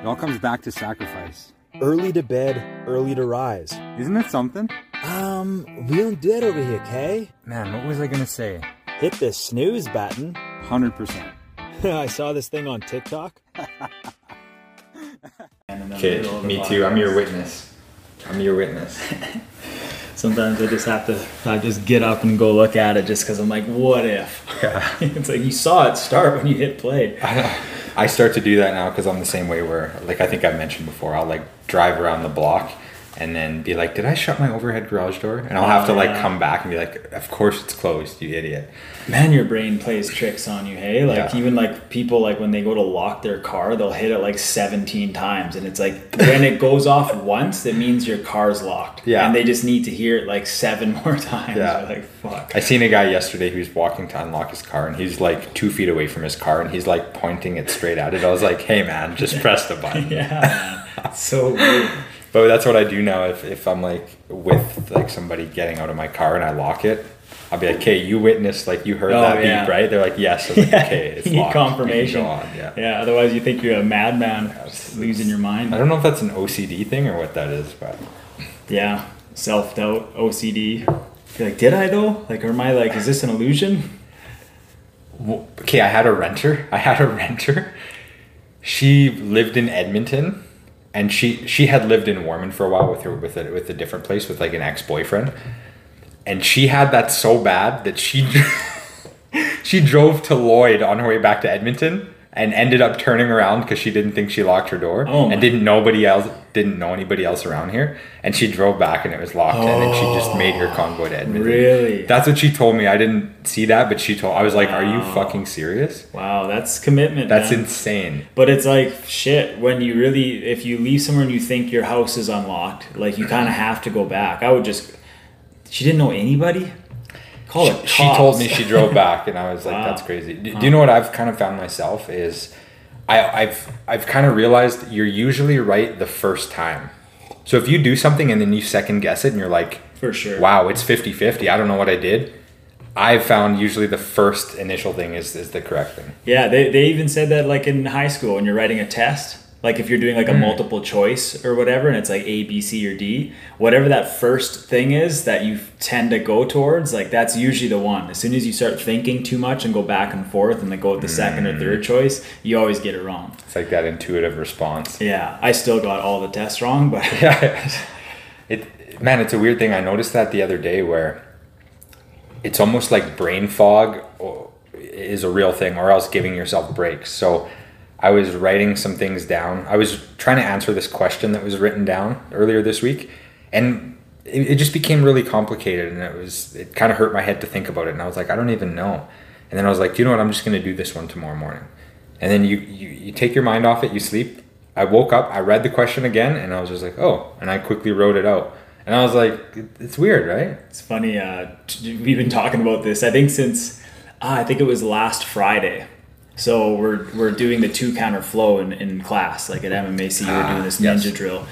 It all comes back to sacrifice. Early to bed, early to rise. Isn't it something? Um, we don't do that over here, Kay. Man, what was I gonna say? Hit the snooze button. 100%. I saw this thing on TikTok. Okay, me too. I'm your witness. I'm your witness. Sometimes I just have to, I just get up and go look at it just because I'm like, what if? Yeah. it's like you saw it start when you hit play. I start to do that now because I'm the same way where, like I think I mentioned before, I'll like drive around the block and then be like, did I shut my overhead garage door? And I'll have to like come back and be like, of course it's closed, you idiot. Man, your brain plays tricks on you, hey? Like Yeah. even like people like when they go to lock their car, they'll hit it like 17 times and it's like when it goes off once, it means your car's locked. Yeah. And they just need to hear it like seven more times. Yeah. Like, fuck. I seen a guy yesterday who was walking to unlock his car and he's like two feet away from his car and he's like pointing it straight at it. I was like, hey man, just press the button. yeah, man. So weird. But that's what I do now. If, if I'm like with like somebody getting out of my car and I lock it, I'll be like, "Okay, you witnessed, like you heard Oh, that yeah. beep, right?" They're like, "Yes." I was like, "Okay, it's You need locked. Confirmation. on." Yeah. Yeah, otherwise you think you're a madman losing your mind. I don't know if that's an OCD thing or what that is, but Yeah, self doubt, OCD. You're like, did I though? Like, or am I like, is this an illusion? Okay, I had a renter. I had a renter. She lived in Edmonton, and she she had lived in Warman for a while with her with a with a different place with like an ex boyfriend, and she had that so bad that she she drove to Lloyd on her way back to Edmonton and ended up turning around because she didn't think she locked her door Oh and didn't nobody else didn't know anybody else around here and she drove back and it was locked and then she just made her convoy to Edmonton. Really? That's what she told me. I didn't see that, but she told I was like, "Are you fucking serious?" Wow, that's commitment. That's man. insane. But it's like shit when you really, if you leave somewhere and you think your house is unlocked, like you mm-hmm. kind of have to go back. I would just. She didn't know anybody. Call it. She told me she drove back, and I was like, Wow. "That's crazy." Do, do you know what I've kind of found myself is, I, I've I've kind of realized you're usually right the first time. So if you do something and then you second guess it, and you're like, for sure. "Wow, it's 50-50. I don't know what I did." I've found usually the first initial thing is is the correct thing. Yeah, they, they even said that like in high school when you're writing a test, like if you're doing like a Hmm. multiple choice or whatever, and it's like A, B, C, or D, whatever that first thing is that you tend to go towards, like that's usually the one. As soon as you start thinking too much and go back and forth and then go with the second or Hmm. third choice, you always get it wrong. It's like that intuitive response. Yeah, I still got all the tests wrong, but yeah it man it's a weird thing i noticed that the other day where it's almost like brain fog is a real thing or else giving yourself breaks so i was writing some things down i was trying to answer this question that was written down earlier this week and it, it just became really complicated and it was it kind of hurt my head to think about it and i was like i don't even know and then i was like you know what i'm just going to do this one tomorrow morning and then you, you you take your mind off it you sleep i woke up i read the question again and i was just like oh and i quickly wrote it out and i was like it's weird right It's funny. Uh, we've been talking about this. I think since ah, I think it was last Friday. So we're we're doing the two counter flow in, in class, like at MMAC. We're Ah, doing this yes. ninja drill,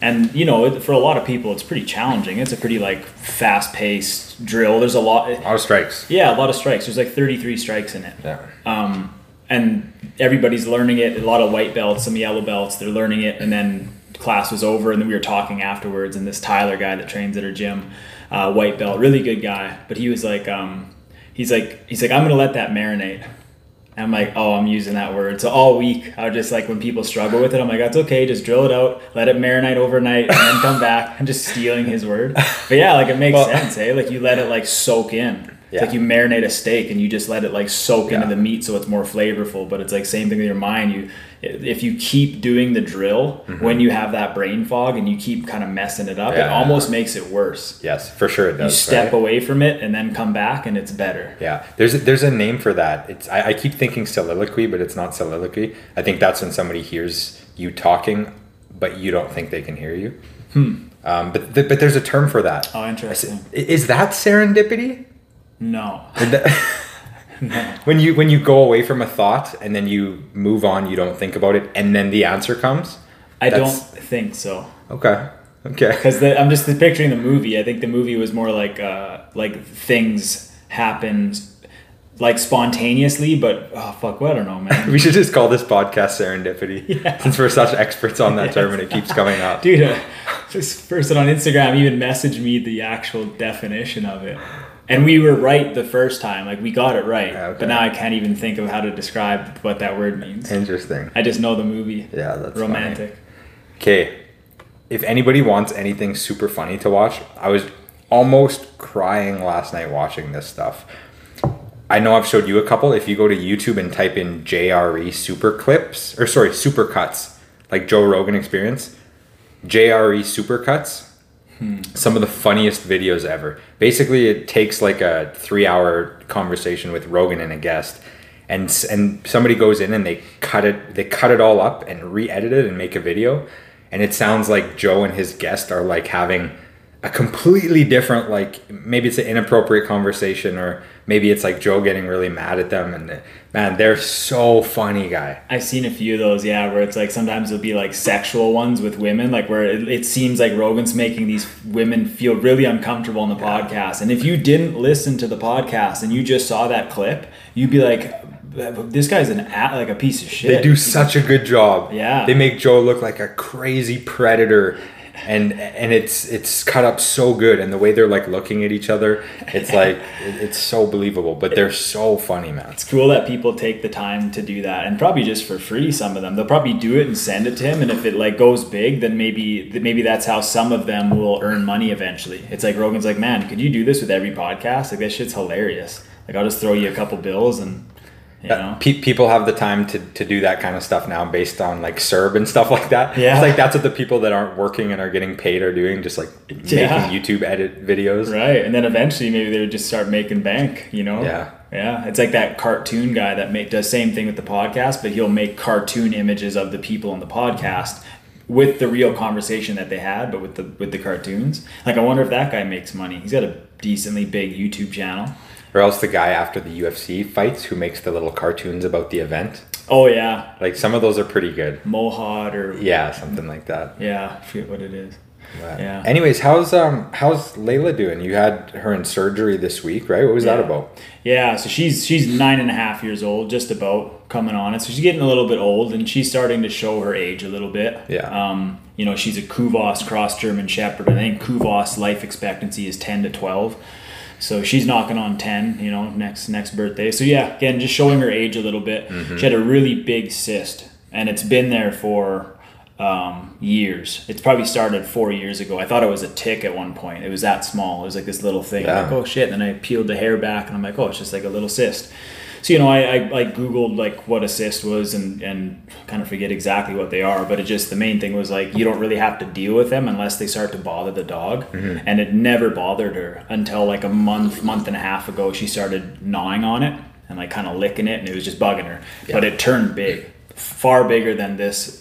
and you know, for a lot of people, it's pretty challenging. It's a pretty like fast paced drill. There's a lot. a lot of strikes Yeah, a lot of strikes. There's like 33 strikes in it yeah um, and everybody's learning it. A lot of white belts, some yellow belts. They're learning it, and then class was over, and then we were talking afterwards. And this Tyler guy that trains at our gym, uh, white belt, really good guy, but he was like, um, he's like, he's like, I'm gonna let that marinate. And I'm like, oh, I'm using that word. So all week, I was just like, when people struggle with it, I'm like, that's okay. Just drill it out, let it marinate overnight, and then come back. I'm just stealing his word. But yeah, like it makes Well- sense, hey? Like you let it like soak in. It's Yeah. like you marinate a steak and you just let it like soak into the meat so it's more flavorful. But it's like same thing with your mind. You if you keep doing the drill when you have that brain fog and you keep kind of messing it up, it Mm-hmm. Almost makes it worse. yes for sure it does. You step right? away from it and then come back and it's better. Yeah, there's a, there's a name for that. It's I, I keep thinking soliloquy, but it's not soliloquy. I think that's when somebody hears you talking, but you don't think they can hear you. Hmm. Um, but th- but there's a term for that. Oh, interesting. Is that serendipity? No. When you when you go away from a thought and then you move on, you don't think about it, and then the answer comes. I don't think so. Okay. Okay. Because I'm just picturing the movie. I think the movie was more like uh, like things happened like spontaneously, but oh fuck, well, I don't know, man. We should just call this podcast serendipity since we're such experts on that term and it keeps coming up. Dude, uh, this person on Instagram even messaged me the actual definition of it. And we were right the first time. Like, we got it right. Ah, okay. But now I can't even think of how to describe what that word means. Interesting. I just know the movie. Yeah, that's Romantic. Okay, if anybody wants anything super funny to watch, I was almost crying last night watching this stuff. I know I've showed you a couple. If you go to YouTube and type in JRE super clips, or sorry, super cuts, like Joe Rogan experience, JRE super cuts, some of the funniest videos ever. Basically, it takes like a three hour conversation with Rogan and a guest. And, and somebody goes in and they cut it they cut it all up and re-edit it and make a video and it sounds like Joe and his guest are like having a completely different like maybe it's an inappropriate conversation or maybe it's like Joe getting really mad at them and man they're so funny guy I've seen a few of those, yeah, where it's like sometimes it'll be like sexual ones with women, like where it, it seems like Rogan's making these women feel really uncomfortable on the podcast. And if you didn't listen to the podcast and you just saw that clip, you'd be like, this guy's an a like a piece of shit. They do such a good job. Yeah. They make Joe look like a crazy predator and and it's it's cut up so good and the way they're like looking at each other, it's like it's so believable, but they're so funny, man. It's cool that people take the time to do that, and probably just for free. Some of them, they'll probably do it and send it to him. And if it like goes big, then maybe maybe that's how some of them will earn money eventually. It's like Rogan's like, man, could you do this with every podcast? Like that shit's hilarious. Like I'll just throw you a couple bills, and you know, Pe- people have the time to, to do that kind of stuff now based on like CERB and stuff like that. Yeah. It's like that's what the people that aren't working and are getting paid are doing, just like Yeah. making YouTube edit videos. right? And then eventually, maybe they would just start making bank. You know? Yeah. Yeah, it's like that cartoon guy that make does same thing with the podcast, but he'll make cartoon images of the people on the podcast with the real conversation that they had, but with the with the cartoons. Like, I wonder if that guy makes money. He's got a decently big YouTube channel. Or else the guy after the UFC fights who makes the little cartoons about the event. Oh yeah, Like some of those are pretty good. Mohawk or Yeah, something like that. yeah, I forget what it is. But Yeah. Anyways, how's um how's Layla doing? You had her in surgery this week, right? What was that about? Yeah, so she's she's nine and a half years old, just about coming on it. So she's getting a little bit old, and she's starting to show her age a little bit. Yeah. Um, you know, she's a Kuvasz cross German Shepherd. I think Kuvasz life expectancy is ten to twelve. So she's knocking on ten, you know, next next birthday. So yeah, again, just showing her age a little bit. She had a really big cyst, and it's been there for um, years. It's probably started four years ago. I thought it was a tick at one point. It was that small. It was like this little thing. Yeah. like, oh shit. And then I peeled the hair back, and I'm like, oh, it's just like a little cyst. So you know, I, I, I googled like what a cyst was, and and kind of forget exactly what they are. But it just the main thing was like you don't really have to deal with them unless they start to bother the dog. Mm-hmm. And it never bothered her until like a month, month and a half ago. She started gnawing on it and like kind of licking it, and it was just bugging her. But it turned big, far bigger than this.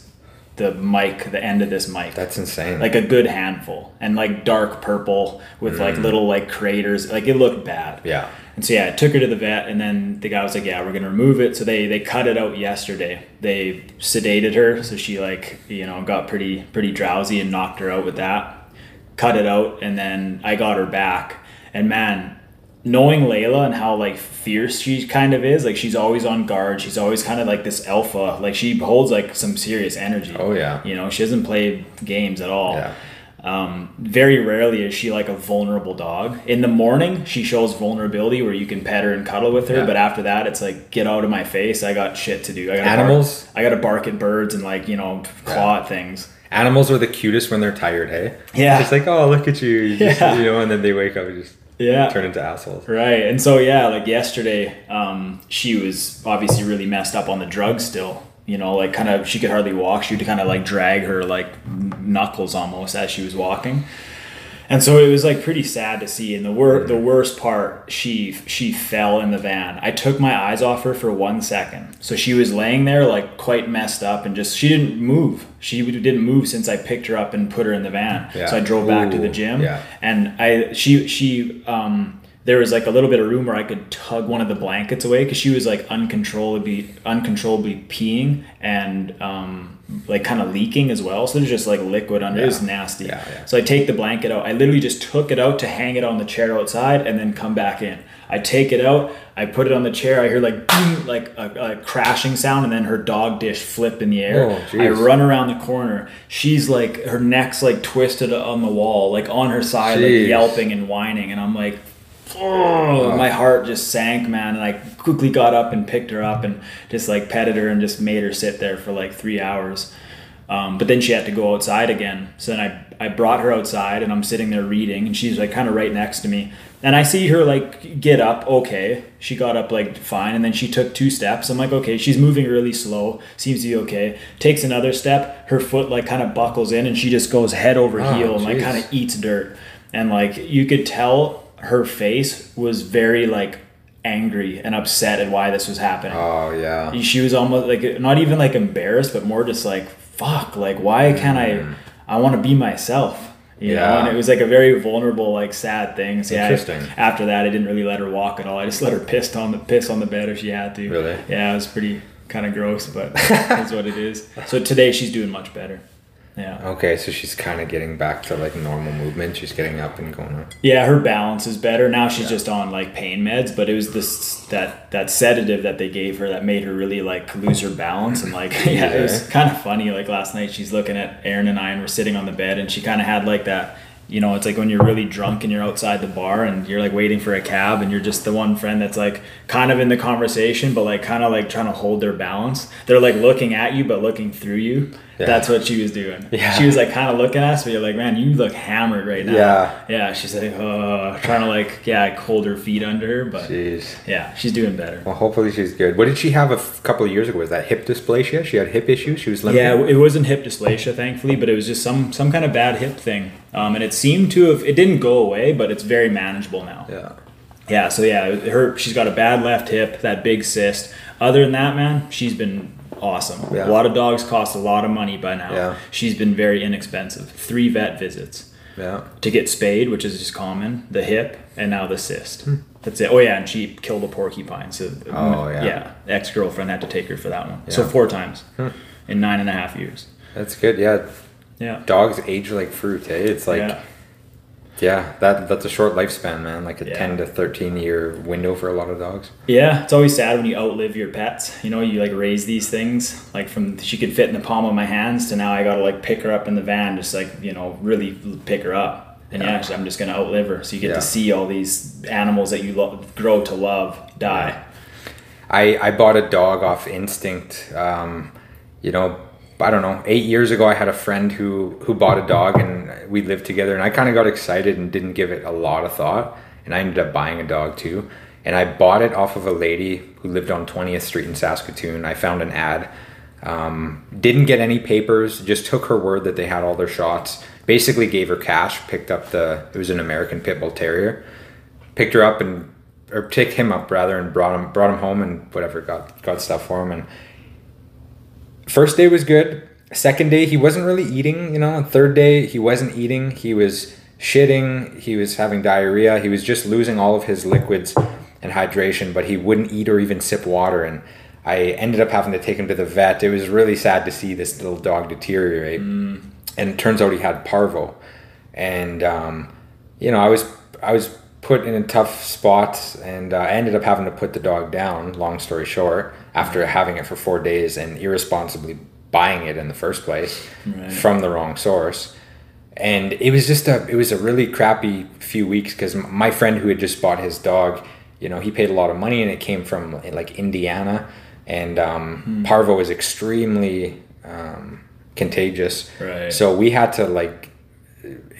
The mic, the end of this mic That's insane. like a good handful and like dark purple with like mm. little like craters like it looked bad yeah. And so yeah i took her to the vet and then the guy was like yeah we're gonna remove it so they they cut it out yesterday they sedated her so she like you know got pretty pretty drowsy and knocked her out with that cut it out and then i got her back and man knowing Layla and how like fierce she kind of is, like she's always on guard. She's always kind of like this alpha. Like she holds like some serious energy. Oh, yeah. You know, she doesn't play games at all. Yeah. Um, very rarely is she like a vulnerable dog. In the morning, she shows vulnerability where you can pet her and cuddle with her, Yeah. but after that, it's like get out of my face. I got shit to do. I got Animals? I got to bark at birds and like you know claw at things. Animals are the cutest when they're tired, hey? Yeah. Just like, oh, look at you. you just, Yeah. You know, and then they wake up and just Yeah. turn into assholes. Right. And so yeah, like yesterday, um, she was obviously really messed up on the drugs still. You know, like kind of she could hardly walk. She would kind of like drag her like knuckles almost as she was walking. And so it was like pretty sad to see. And the wor- the worst part, she she fell in the van. I took my eyes off her for one second. So she was laying there like quite messed up and just she didn't move. She didn't move since I picked her up and put her in the van. Yeah. So I drove back to the gym yeah. and I she she um there was like a little bit of room where I could tug one of the blankets away because she was like uncontrollably uncontrollably peeing and um like kind of leaking as well. So there's just like liquid under. It was nasty. Yeah, yeah. So I take the blanket out. I literally just took it out to hang it on the chair outside and then come back in. I take it out, I put it on the chair. I hear like boom, like a, a crashing sound, and then her dog dish flip in the air. Oh, I run around the corner. She's like her neck's like twisted on the wall, like on her side, Jeez. like yelping and whining, and I'm like. Oh, my heart just sank, man. And I quickly got up and picked her up and just like petted her and just made her sit there for like three hours. Um, but then she had to go outside again. So then I, I brought her outside and I'm sitting there reading and she's like kind of right next to me. And I see her like get up, okay. She got up like fine. And then she took two steps. I'm like, okay, she's moving really slow. Seems to be okay. Takes another step. Her foot like kind of buckles in and she just goes head over Oh, heel and like kind of eats dirt. And like you could tell her face was very like angry and upset at why this was happening Oh yeah. she was almost like not even like embarrassed but more just like fuck like why can't i i want to be myself you know Mm. Yeah. and it was like a very vulnerable like sad thing so yeah I- Interesting. after that i didn't really let her walk at all i just let her piss on the piss on the bed if she had to Really? yeah it was pretty kind of gross but that's what it is so today she's doing much better yeah Okay, so she's kind of getting back to like normal movement. She's getting up and going. Up. Yeah, her balance is better now. She's just on like pain meds, but it was this that that sedative that they gave her that made her really like lose her balance and like yeah, it was kind of funny. Like last night, she's looking at Aaron and I, and we're sitting on the bed, and she kind of had like that. You know, it's like when you're really drunk and you're outside the bar and you're like waiting for a cab and you're just the one friend that's like kind of in the conversation, but like kind of like trying to hold their balance. They're like looking at you, but looking through you. Yeah. That's what she was doing. Yeah. She was like kind of looking at us, but you're like, man, you look hammered right now. Yeah. Yeah, she's like, uh, trying to like, yeah, like, hold her feet under her, but Jeez. yeah, she's doing better. Well, hopefully she's good. What did she have a f- couple of years ago? Was that hip dysplasia? She had hip issues. She was limping. Yeah, it wasn't hip dysplasia, thankfully, but it was just some some kind of bad hip thing, um, and it seemed to have. It didn't go away, but it's very manageable now. Yeah. Yeah, so yeah, her she's got a bad left hip, that big cyst. Other than that, man, she's been awesome. Yeah. A lot of dogs cost a lot of money by now. Yeah. She's been very inexpensive. Three vet visits. Yeah. to get spayed, which is just common, the hip, and now the cyst. Hmm. That's it. Oh yeah, and she killed a porcupine. So Oh, yeah. yeah. Ex girlfriend had to take her for that one. So Yeah. Hmm. four times in nine and a half years. That's good. Yeah. Yeah. Dogs age like fruit. Eh? It's like yeah. Yeah, that that's a short lifespan, man. Like a Yeah. ten to thirteen year window for a lot of dogs. Yeah, it's always sad when you outlive your pets. You know, you like raise these things like from she could fit in the palm of my hands to now I gotta like pick her up in the van, just like you know really pick her up. And yeah, Yeah. I'm just gonna outlive her. So you get Yeah. to see all these animals that you lo- grow to love die. I, I bought a dog off instinct. Um, you know, I don't know. Eight years ago, I had a friend who who bought a dog, and we lived together. And I kind of got excited and didn't give it a lot of thought. And I ended up buying a dog too. And I bought it off of a lady who lived on 20th Street in Saskatoon. I found an ad. Um, didn't get any papers. Just took her word that they had all their shots. Basically, gave her cash. Picked up the. It was an American Pit Bull Terrier picked her up and or picked him up rather and brought him brought him home and whatever got got stuff for him and first day was good. Second day he wasn't really eating you know. Third day he wasn't eating. He was shitting. He was having diarrhea. He was just losing all of his liquids and hydration but he wouldn't eat or even sip water. And i ended up having to take him to the vet. It was really sad to see this little dog deteriorate. And it turns out he had parvo. And um, you know i was i was put in a tough spot and uh, i ended up having to put the dog down long story short after having it for four days and irresponsibly buying it in the first place Right. from the wrong source. And it was just a it was a really crappy few weeks because my friend who had just bought his dog you know he paid a lot of money and it came from like indiana. And um, parvo is extremely um, contagious. Right. so we had to like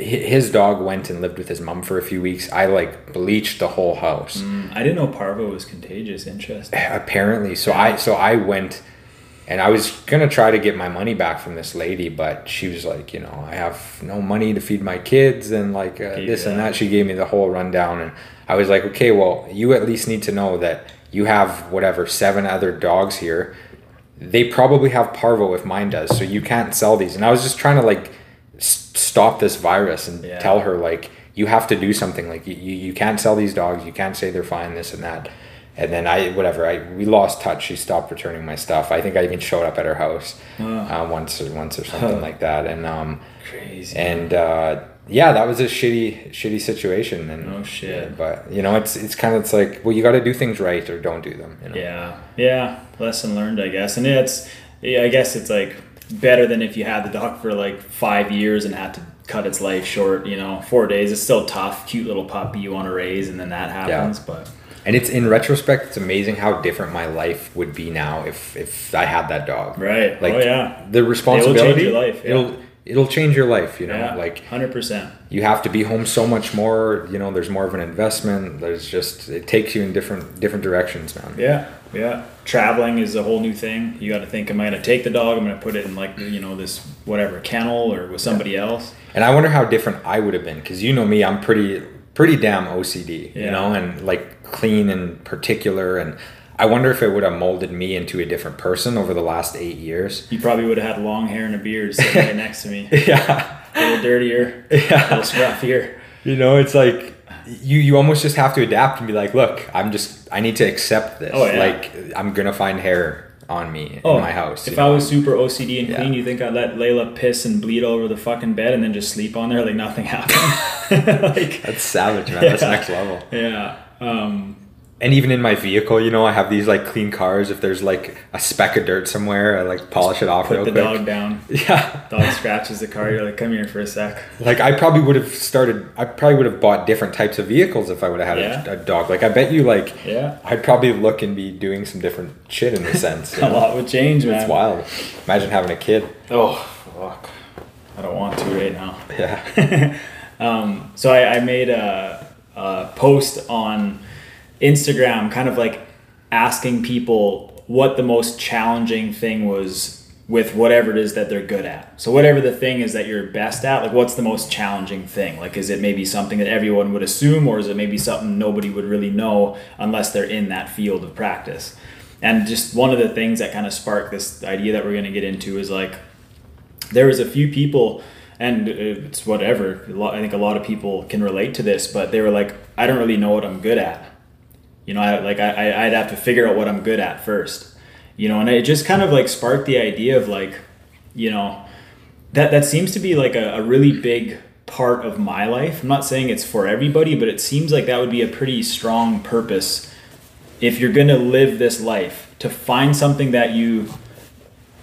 his dog went and lived with his mom for a few weeks. I like bleached the whole house. Mm, I didn't know parvo was contagious. Interesting. apparently. So i so i went and i was gonna try to get my money back from this lady but she was like you know i have no money to feed my kids and like uh, this and that. She gave me the whole rundown and i was like okay well you at least need to know that you have whatever seven other dogs here. They probably have parvo if mine does so you can't sell these. And i was just trying to like stop this virus and Yeah. tell her like you have to do something like you, you can't sell these dogs you can't say they're fine this and that and then i whatever i we lost touch she stopped returning my stuff i think i even showed up at her house uh, once or once or something like that and um Crazy. and uh yeah, that was a shitty, shitty situation. And Oh, shit. But you know, it's it's kind of it's like, well, you got to do things right or don't do them. You know? Yeah, yeah. Lesson learned, I guess. And it's, yeah, I guess it's like better than if you had the dog for like five years and had to cut its life short. You know, four days. It's still tough. Cute little puppy you want to raise, and then that happens. Yeah. But And it's in retrospect, it's amazing how different my life would be now if if I had that dog. right. Like oh yeah. the responsibility. It will change your life, yeah. It'll it'll change your life. You know, Yeah. like hundred percent. you have to be home so much more. You know, there's more of an investment. There's just it takes you in different different directions, man. Yeah, yeah. Traveling is a whole new thing. You got to think: Am I going to take the dog? I'm going to put it in like you know this whatever kennel or with somebody else. And I wonder how different I would have been because you know me, I'm pretty pretty damn OCD, you know, and like clean and particular. And I wonder if it would have molded me into a different person over the last eight years. You probably would have had long hair and a beard sitting right next to me. Yeah, A little dirtier, Yeah. a little scruffier. You know, it's like you you almost just have to adapt and be like, look, I'm just I need to accept this. Oh, yeah. Like I'm gonna find hair on me Oh, in my house. If you I know? was super OCD and Yeah. clean, you think I'd let Layla piss and bleed all over the fucking bed and then just sleep on there like nothing happened? like, that's savage, man. That's next level. yeah. Um, And even in my vehicle, you know, I have these like clean cars. If there's like a speck of dirt somewhere, I like polish it off put real the quick. dog down. Yeah. Dog scratches the car. You're like, come here for a sec. Like I probably would have started. I probably would have bought different types of vehicles if I would have had Yeah. a, a dog. Like I bet you, like Yeah. I'd probably look and be doing some different shit in a sense. A know? lot would change, man. It's wild. Imagine having a kid. Oh, fuck. I don't want to right now. Yeah. Um, so I, I made a, a post on Instagram, kind of like asking people what the most challenging thing was with whatever it is that they're good at. So whatever the thing is that you're best at, like what's the most challenging thing? Like is it maybe something that everyone would assume or is it maybe something nobody would really know unless they're in that field of practice? And just one of the things that kind of sparked this idea that we're going to get into is like there was a few people and it's whatever i think a lot of people can relate to this but they were like i don't really know what i'm good at you know I, like I, i'd have to figure out what i'm good at first you know and it just kind of like sparked the idea of like you know that that seems to be like a, a really big part of my life i'm not saying it's for everybody but it seems like that would be a pretty strong purpose if you're going to live this life to find something that you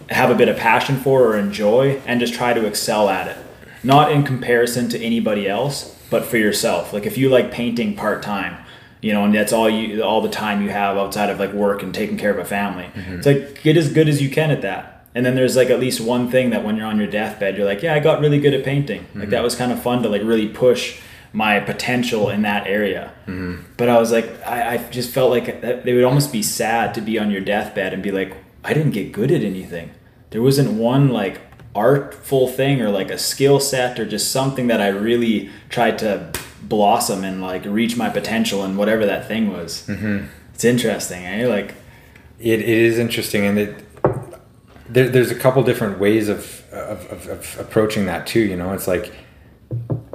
have a bit of passion for or enjoy and just try to excel at it. Not in comparison to anybody else, but for yourself. Like if you like painting part time, you know, and that's all you all the time you have outside of like work and taking care of a family. Mm-hmm. It's like get as good as you can at that. And then there's like at least one thing that when you're on your deathbed, you're like, yeah, I got really good at painting. Like that mm-hmm. was kind of fun to like really push my potential in that area. Mm-hmm. But I was like, I, I just felt like they would almost be sad to be on your deathbed and be like, I didn't get good at anything. There wasn't one like artful thing or like a skill set or just something that I really tried to blossom and like reach my potential and whatever that thing was. Mm-hmm. It's interesting, eh? Like, It, it is interesting, and it there, there's a couple different ways of, of, of, of approaching that too. You know, it's like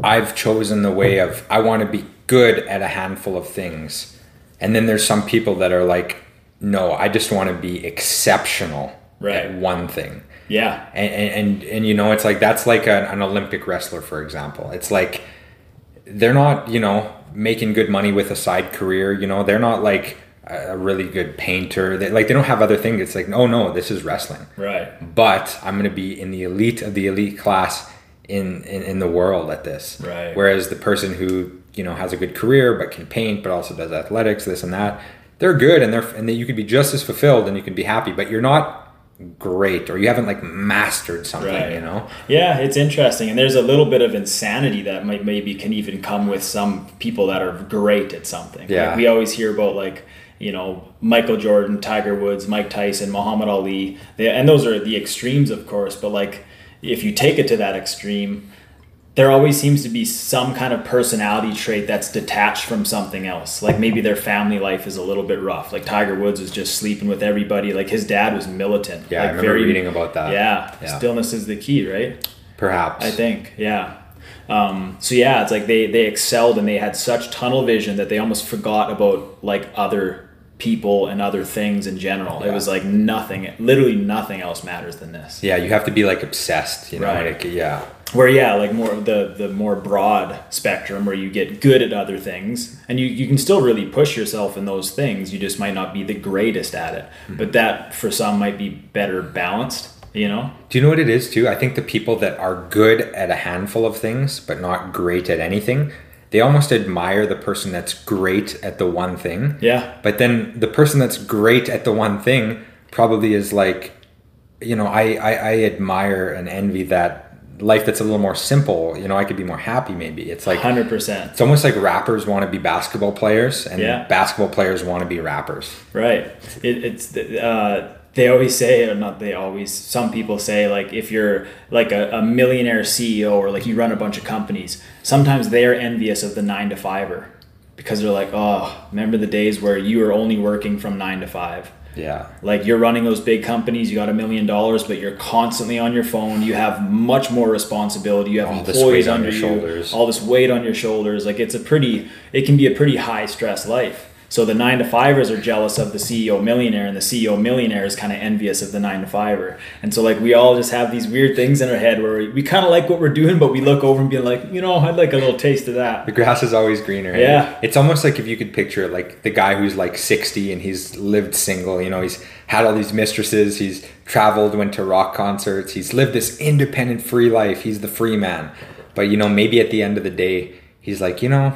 I've chosen the way of I want to be good at a handful of things, and then there's some people that are like, no, I just want to be exceptional Right. at one thing. yeah, and and, and, and you know it's like that's like an, an olympic wrestler for example it's like they're not you know making good money with a side career you know? They're not like a really good painter. They like they don't have other things it's like oh no this is wrestling. Right, but i'm going to be in the elite of the elite class in, in in the world at this. Right. whereas the person who you know has a good career but can paint but also does athletics this and that they're good and they're and then you could be just as fulfilled and you can be happy but you're not great or you haven't like mastered something Right. you know Yeah, it's interesting, and there's a little bit of insanity that might maybe can even come with some people that are great at something. Yeah. Like, we always hear about like you know Michael Jordan, Tiger Woods, Mike Tyson, Muhammad Ali, they, and those are the extremes, of course. But like if you take it to that extreme, there always seems to be some kind of personality trait that's detached from something else. Like maybe their family life is a little bit rough. Like Tiger Woods is just sleeping with everybody. Like his dad was militant. Yeah, I like remember reading about that. Yeah, Yeah. stillness is the key, right? perhaps I think, yeah. Um, so yeah, it's like they they excelled and they had such tunnel vision that they almost forgot about like other people and other things in general. It was like nothing, literally nothing else matters than this. Yeah, you have to be like obsessed, you know. Right. Like, yeah, Where yeah, like more the the more broad spectrum where you get good at other things and you, you can still really push yourself in those things. You just might not be the greatest at it. Hmm. But that for some might be better balanced, you know? Do you know what it is too? I think the people that are good at a handful of things but not great at anything, they almost admire the person that's great at the one thing. Yeah. But then the person that's great at the one thing probably is like, you know, I, I, I admire and envy that life that's a little more simple. You know, I could be more happy maybe. It's like, Hundred percent. it's almost like rappers want to be basketball players and Yeah. basketball players want to be rappers. Right. It, it's uh, they always say, or not they always. Some people say like if you're like a, a millionaire CEO or like you run a bunch of companies, sometimes they're envious of the nine to fiver because they're like, oh, remember the days where you were only working from nine to five. Yeah. Like you're running those big companies, you got a million dollars, but you're constantly on your phone. You have much more responsibility. You have All employees under your you, shoulders. all this weight on your shoulders. Like it's a pretty, it can be a pretty high stress life. So the nine to fivers are jealous of the CEO millionaire, and the CEO millionaire is kind of envious of the nine to fiver. And so like we all just have these weird things in our head where we, we kind of like what we're doing, but we look over and be like, you know, I'd like a little taste of that. The grass is always greener. Yeah. It's almost like if you could picture like the guy who's like 60 and he's lived single, you know, he's had all these mistresses, he's traveled, went to rock concerts, he's lived this independent, free life. He's the free man. But, you know, maybe at the end of the day, he's like, you know,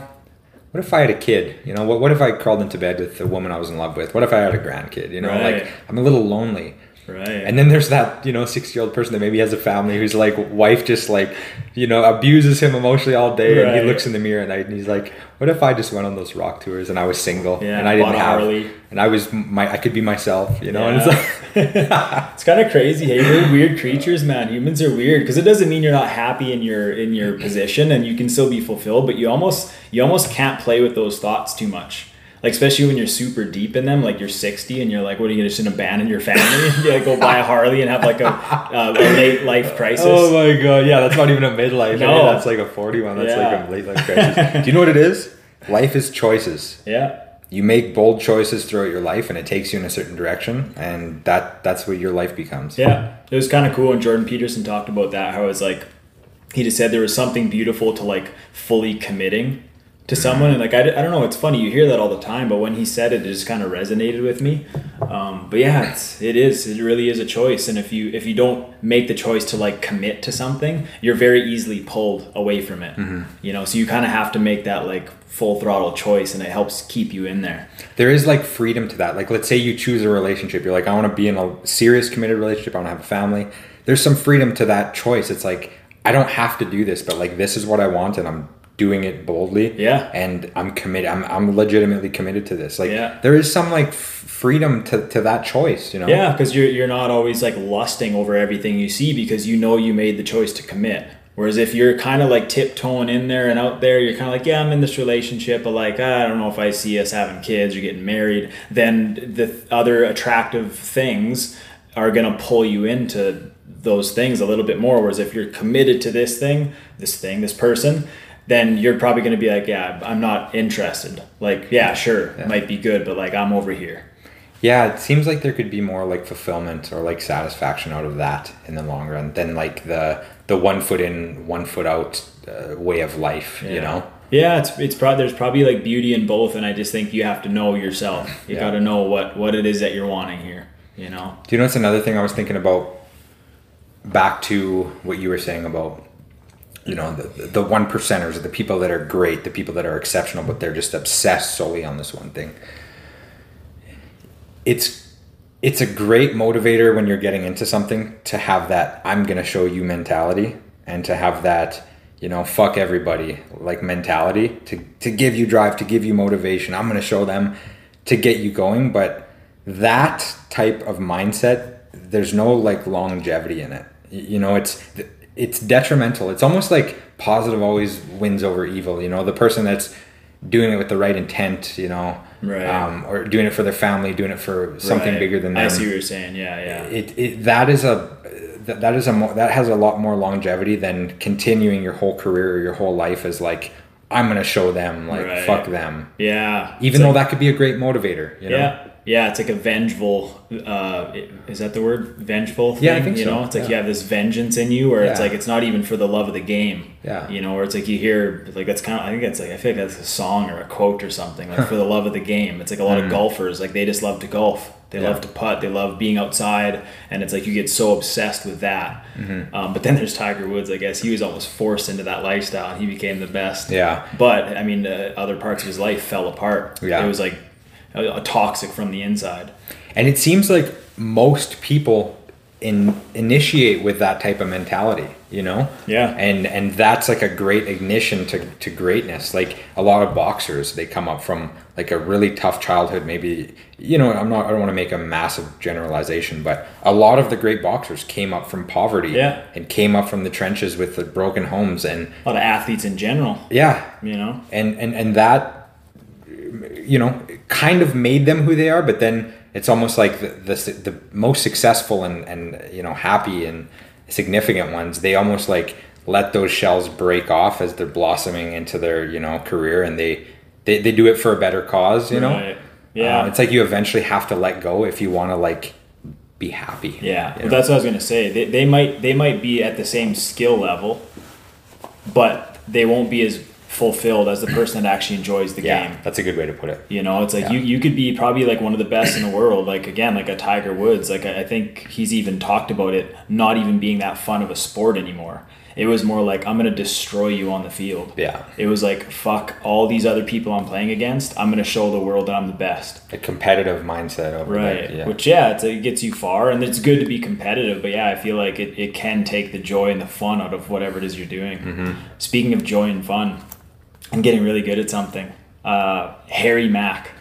what if I had a kid? You know, what, what if I crawled into bed with the woman I was in love with? What if I had a grandkid? You know, Right. like I'm a little lonely. Right. And then there's that, you know, 60 year old person that maybe has a family whose like wife just like, you know, abuses him emotionally all day. And he looks in the mirror at night and he's like, what if I just went on those rock tours and I was single Yeah, and I didn't have, Harley. and I was my, I could be myself, you know? And it's like, It's kind of crazy. Hey, we're weird creatures, man. Humans are weird because it doesn't mean you're not happy in your in your position and you can still be fulfilled, but you almost you almost can't play with those thoughts too much. Like especially when you're super deep in them, like you're 60 and you're like, what are you gonna just abandon your family? you gotta go buy a Harley and have like a, a, a late life crisis. oh my God. Yeah. That's not even a midlife. No. No. That's like a 40 one. That's Yeah. like a late life crisis. Do you know what it is? Life is choices. yeah. You make bold choices throughout your life and it takes you in a certain direction. And that that's what your life becomes. Yeah, it was kind of cool when Jordan Peterson talked about that. How it's like he just said there was something beautiful to like fully committing to someone, and like I, I don't know, it's funny you hear that all the time, but when he said it, it just kind of resonated with me. Um, but yeah, it's it is it really is a choice, and if you if you don't make the choice to like commit to something, you're very easily pulled away from it. You know, so you kind of have to make that like full throttle choice, and it helps keep you in there. there is like freedom to that. Like, let's say you choose a relationship. You're like, I want to be in a serious, committed relationship. I want to have a family. There's some freedom to that choice. It's like, I don't have to do this, but like, this is what I want, and I'm doing it boldly. Yeah. And I'm committed. I'm, I'm legitimately committed to this. Like, Yeah. there is some like f- freedom to, to that choice, you know? Yeah, because you're you're not always like lusting over everything you see because you know you made the choice to commit. Whereas if you're kind of like tiptoeing in there and out there, you're kind of like, yeah, I'm in this relationship, but like, I don't know if I see us having kids or getting married. Then the other attractive things are gonna pull you into those things a little bit more. Whereas if you're committed to this thing, this thing, this person, then you're probably gonna be like, yeah, I'm not interested. Like, yeah, sure, it might be good, but like, I'm over here. Yeah, it seems like there could be more like fulfillment or like satisfaction out of that in the long run than like the the one foot in, one foot out uh, way of life. You know? Yeah, it's it's probably there's probably like beauty in both, and I just think you have to know yourself. You Yeah. got to know what what it is that you're wanting here. You know. Do you know what's another thing I was thinking about? Back to what you were saying about, you know, the the one percenters, the people that are great, the people that are exceptional, but they're just obsessed solely on this one thing. It's it's a great motivator when you're getting into something to have that I'm gonna show you mentality and to have that you know fuck everybody like mentality to to give you drive to give you motivation I'm gonna show them to get you going but that type of mindset there's no like longevity in it you know it's it's detrimental it's almost like positive always wins over evil you know the person that's doing it with the right intent you know Right. um, or doing it for their family doing it for something Right. bigger than them I see what you're saying. Yeah, yeah. it, it that is a that, that is a mo- that has a lot more longevity than continuing your whole career or your whole life as like I'm gonna show them like Right. fuck them yeah. even It's though like- that could be a great motivator you know Yeah. Yeah, it's like a vengeful. Uh, is that the word? Vengeful. Thing, Yeah, I think you so, know, it's like yeah. you have this vengeance in you, where it's like it's not even for the love of the game. Yeah. You know, where it's like you hear like that's kind of. I think that's like I feel like that's a song or a quote or something like for the love of the game. It's like a lot of golfers like they just love to golf. They Mm. Yeah. love to putt. They love being outside, and it's like you get so obsessed with that. Mm-hmm. Um, but then there's Tiger Woods. I guess he was almost forced into that lifestyle, and he became the best. Yeah. But I mean, uh, other parts of his life fell apart. Yeah. It was like a, a toxic from the inside. And it seems like most people in initiate with that type of mentality, you know? Yeah. And and that's like a great ignition to, to greatness. Like a lot of boxers, they come up from like a really tough childhood, maybe you know, I'm not I don't want to make a massive generalization, but a lot of the great boxers came up from poverty Yeah. and came up from the trenches with the broken homes and A lot of athletes in general, yeah, you know. and and and that you know kind of made them who they are but then it's almost like the the, the most successful and and you know happy and significant ones they almost like let those shells break off as they're blossoming into their you know career and they they, they do it for a better cause you know Right. Yeah. Uh, it's like you eventually have to let go if you want to like be happy Yeah, you know? that's what I was gonna say. They, they might they might be at the same skill level, but they won't be as fulfilled as the person that actually enjoys the yeah game. that's a good way to put it You know, it's like Yeah. you, you could be probably like one of the best in the world. Like again, like a Tiger Woods. Like I I think he's even talked about it not even being that fun of a sport anymore. It was more like I'm gonna destroy you on the field. yeah It was like fuck all these other people I'm playing against. I'm gonna show the world that I'm the best. a competitive mindset over Right. yeah. Which yeah, it's, it gets you far, and it's good to be competitive. But yeah, I feel like it, it can take the joy and the fun out of whatever it is you're doing. Mm-hmm. Speaking of joy and fun, I'm getting really good at something. Uh, Harry Mack,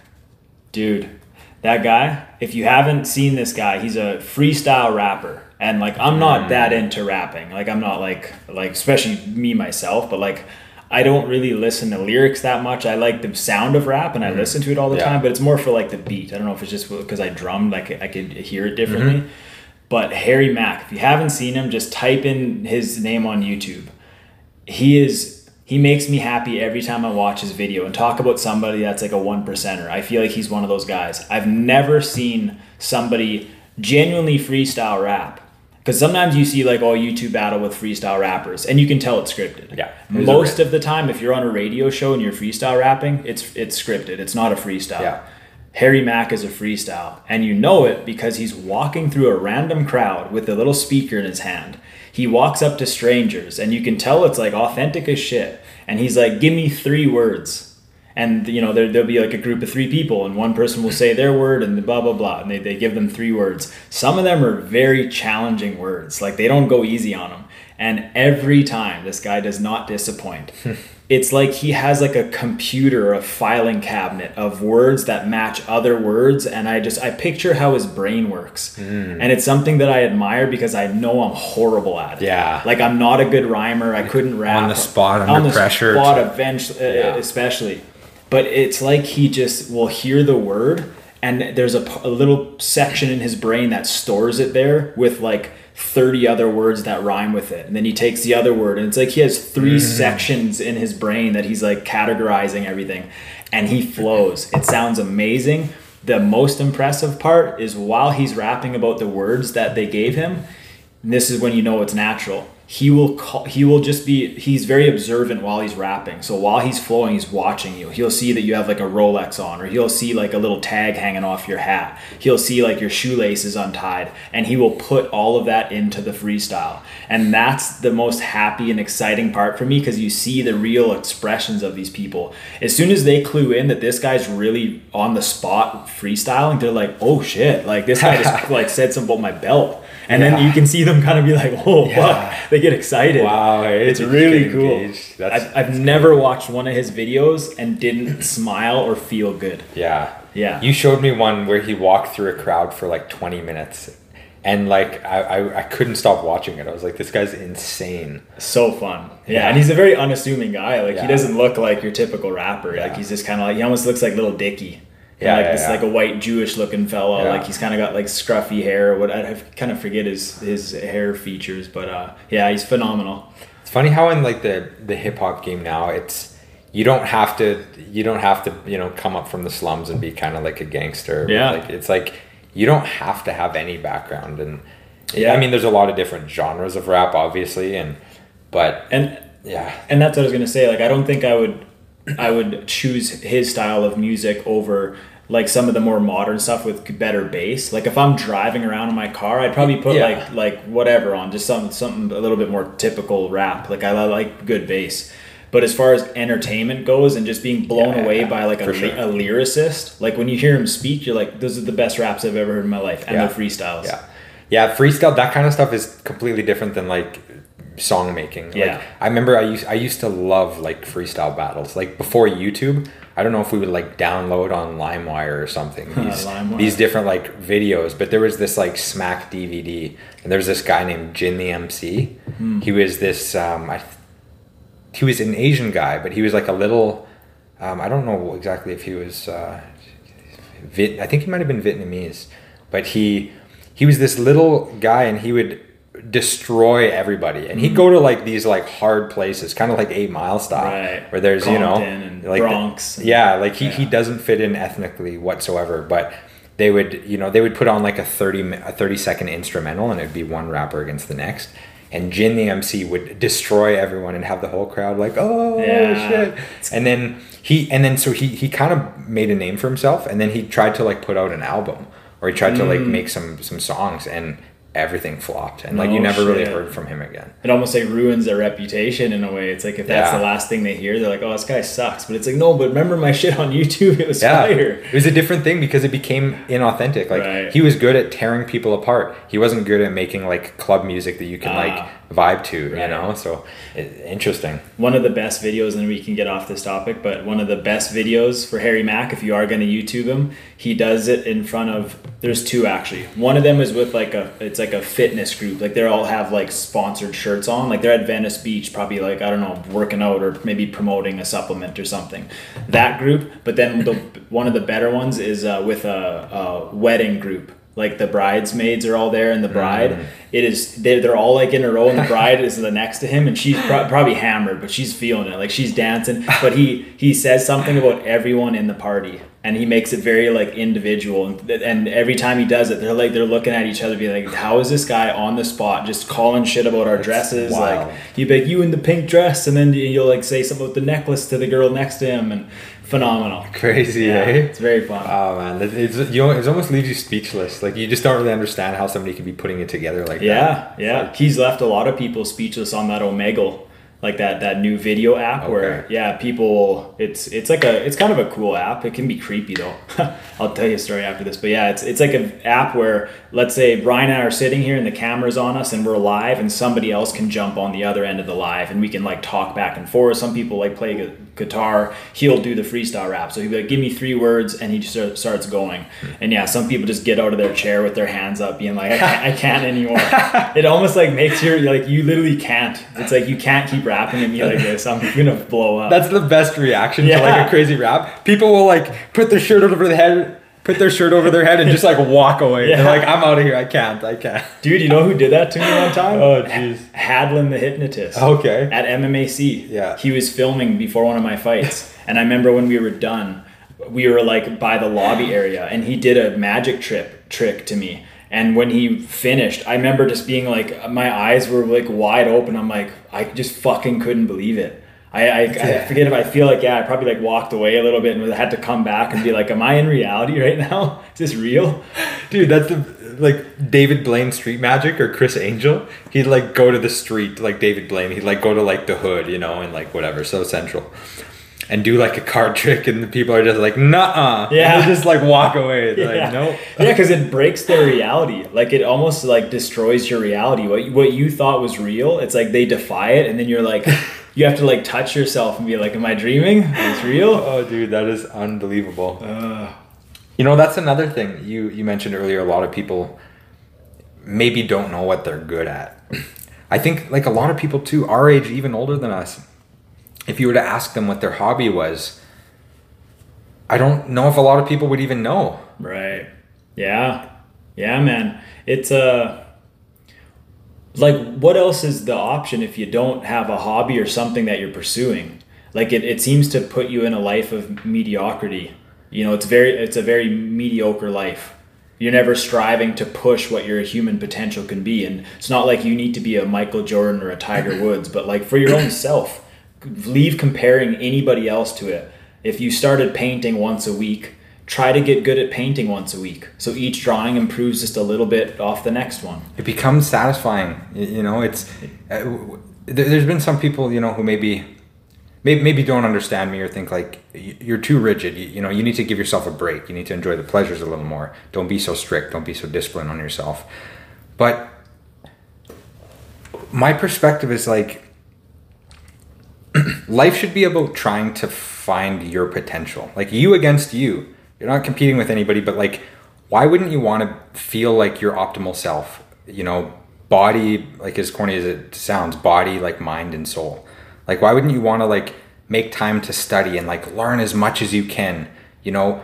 dude, that guy. If you haven't seen this guy, he's a freestyle rapper, and like I'm not mm. that into rapping. Like I'm not like like especially me myself, but like. I don't really listen to lyrics that much. I like the sound of rap and I mm. listen to it all the Yeah. time, but it's more for like the beat. I don't know if it's just because I drummed, like I could hear it differently. Mm-hmm. But Harry Mack, if you haven't seen him, just type in his name on YouTube. He is he makes me happy every time I watch his video and talk about somebody that's like a one percenter. I feel like he's one of those guys. I've never seen somebody genuinely freestyle rap. Because sometimes you see like oh YouTube battle with freestyle rappers and you can tell it's scripted. Yeah. Most of the time, if you're on a radio show and you're freestyle rapping, it's it's scripted. It's not a freestyle. Yeah. Harry Mack is a freestyle, and you know it because he's walking through a random crowd with a little speaker in his hand. He walks up to strangers, and you can tell it's like authentic as shit. And he's like, "Give me three words." And you know there, there'll be like a group of three people, and one person will say their word, and blah blah blah, and they, they give them three words. Some of them are very challenging words, like they don't go easy on them. And every time this guy does not disappoint. it's like he has like a computer, a filing cabinet of words that match other words, and I just I picture how his brain works, and it's something that I admire because I know I'm horrible at it. Yeah. like I'm not a good rhymer. I couldn't rap on the spot, on under the pressure. spot eventually, uh, Yeah. especially. But it's like he just will hear the word, and there's a little section in his brain that stores it there with like 30 other words that rhyme with it. And then he takes the other word, and it's like he has 3 mm. sections in his brain that he's like categorizing everything, and he flows. It sounds amazing. The most impressive part is while he's rapping about the words that they gave him, and this is when you know it's natural. He will call, he will just be he's very observant while he's rapping. So while he's flowing, he's watching you. He'll see that you have like a Rolex on, or he'll see like a little tag hanging off your hat. He'll see like your shoelace is untied, and he will put all of that into the freestyle. And that's the most happy and exciting part for me because you see the real expressions of these people. As soon as they clue in that this guy's really on the spot freestyling, they're like, "Oh shit!" Like this guy just like said something about my belt. And then you can see them kind of be like, "Oh, Yeah. fuck!" They get excited. Wow, it's it's really cool. engaged. That's- I've, I've never watched one of his videos and didn't smile or feel good. Yeah. Yeah. You showed me one where he walked through a crowd for like 20 minutes. And like I, I, I couldn't stop watching it. I was like, this guy's insane. So fun. Yeah, Yeah. and he's a very unassuming guy. Like he doesn't look like your typical rapper. Like he's just kind of like he almost looks like Lil Dicky. Yeah, like yeah, this yeah. like a white Jewish looking fellow. Yeah. Like he's kind of got like scruffy hair. What I kind of forget his his hair features, but uh, yeah, he's phenomenal. It's funny how in like the, the hip hop game now, it's you don't have to you don't have to you know come up from the slums and be kind of like a gangster. Yeah. like it's like you don't have to have any background and Yeah. I mean there's a lot of different genres of rap obviously and but And yeah and that's what I was gonna say. Like, I don't think I would, I would choose his style of music over like some of the more modern stuff with better bass. Like, if I'm driving around in my car, I'd probably put Yeah. like like whatever on, just some something a little bit more typical rap. Like, I like good bass. But as far as entertainment goes and just being blown Yeah, away by like a, sure. a lyricist, like when you hear him speak, you're like, those are the best raps I've ever heard in my life, and Yeah. they're freestyles. Yeah. Yeah, freestyle that kind of stuff is completely different than like song making. Like, Yeah. I remember I used I used to love like freestyle battles. Like before YouTube, I don't know if we would like download on LimeWire or something. These, these different like videos, but there was this like Smack DVD, and there was this guy named Jin the MC. Hmm. He was this um, I, he was an Asian guy, but he was like a little. Um, I don't know exactly if he was. Uh, Vit, I think he might have been Vietnamese, but he he was this little guy, and he would destroy everybody, and he'd go to like these like hard places, kind of like Eight Mile style, Right. where there's you know and like Bronx. yeah, like he he doesn't fit in ethnically whatsoever, but. They would, you know, they would put on like a thirty a thirty second instrumental, and it'd be one rapper against the next. And Jin the MC would destroy everyone and have the whole crowd like, oh Yeah. shit! And then he and then so he he kind of made a name for himself and then he tried to like put out an album or he tried to Mm. like make some some songs and everything flopped and like No you never really heard from him again it almost like ruins their reputation in a way. It's like if that's Yeah. the last thing they hear, they're like, "Oh, this guy sucks." But it's like, no, but remember my shit on YouTube? It was yeah fire. it was a different thing because it became inauthentic like Right. he was good at tearing people apart he wasn't good at making like club music that you can Ah. like vibe to you know so it, interesting One of the best videos, and we can get off this topic, but one of the best videos for Harry Mack, if you are going to YouTube him, he does it in front of. There's two actually. One of them is with like a, it's like a fitness group. Like they all have like sponsored shirts on. Like they're at Venice Beach, probably like I don't know, working out or maybe promoting a supplement or something. That group, but then the one of the better ones is uh, with a, a wedding group. Like the bridesmaids are all there, and the bride. Mm. It is they're, they're all like in a row, and the bride is the next to him, and she's pro- probably hammered, but she's feeling it. Like she's dancing, but he he says something about everyone in the party, and he makes it very like individual. And, and every time he does it, they're like they're looking at each other, being like, "How is this guy on the spot just calling shit about our dresses?" Like he'd be like, "You in the pink dress," and then you'll like say something about the necklace to the girl next to him, and phenomenal. crazy Yeah, eh it's very fun. Oh man, it, it's you know, it almost leaves you speechless. Like you just don't really understand how somebody could be putting it together like Yeah, that. yeah. He's left a lot of people speechless on that Omegle, like that that new video app where yeah, people it's it's like a it's kind of a cool app. It can be creepy though. I'll tell you a story after this. But yeah, it's it's like an app where let's say Brian and I are sitting here and the camera's on us and we're live and somebody else can jump on the other end of the live and we can like talk back and forth. Some people like play gu- guitar. He'll do the freestyle rap. So he'll be like, "Give me three words," and he just starts going. And yeah, some people just get out of their chair with their hands up, being like, "I can't, I can't anymore." it almost like makes your like you literally can't. It's like you can't keep rapping at me like this. I'm gonna blow up. That's the best reaction to like a crazy rap. People will like put their shirt over their head, put their shirt over their head, and just like walk away. Yeah. They're like, "I'm out of here. I can't. I can't." Dude, you know who did that to me one time? Oh, jeez. Hadlin the hypnotist. Okay. At MMAC. Yeah. He was filming before one of my fights. and I remember when we were done, we were like by the lobby area and he did a magic trip trick to me. And when he finished, I remember just being like, my eyes were like wide open. I'm like, I just fucking couldn't believe it. I, I, I forget if I feel like, yeah, I probably like walked away a little bit and had to come back and be like, am I in reality right now? Is this real? Dude, that's the like David Blaine street magic or Criss Angel. He'd like go to the street like David Blaine. He'd like go to like the hood, you know, and like whatever, so central. And do like a card trick, and the people are just like, nah, uh. Yeah. they just like walk away. They're yeah. like, nope. yeah, because it breaks their reality. Like it almost like destroys your reality. What what you thought was real, it's like they defy it, and then you're like, you have to like touch yourself and be like, "Am I dreaming? It's real." Oh, dude, that is unbelievable. you know, that's another thing you you mentioned earlier. A lot of people maybe don't know what they're good at. I think like a lot of people too, our age, even older than us, if you were to ask them what their hobby was, I don't know if a lot of people would even know. Right. Yeah. Yeah, man. It's uh like what else is the option if you don't have a hobby or something that you're pursuing? Like it, it seems to put you in a life of mediocrity. You know, it's very it's a very mediocre life. You're never striving to push what your human potential can be. And it's not like you need to be a Michael Jordan or a Tiger Woods, but like for your own self, leave comparing anybody else to it. If you started painting once a week, try to get good at painting once a week. So each drawing improves just a little bit off the next one. it becomes satisfying you know it's uh, there's been some people you know who maybe maybe, don't understand me or think like you're too rigid you know you need to give yourself a break you need to enjoy the pleasures a little more don't be so strict don't be so disciplined on yourself but my perspective is like life should be about trying to find your potential. Like you against you. You're not competing with anybody but like why wouldn't you want to feel like your optimal self? You know body like as corny as it sounds body like mind and soul. Like why wouldn't you want to like make time to study and like learn as much as you can? You know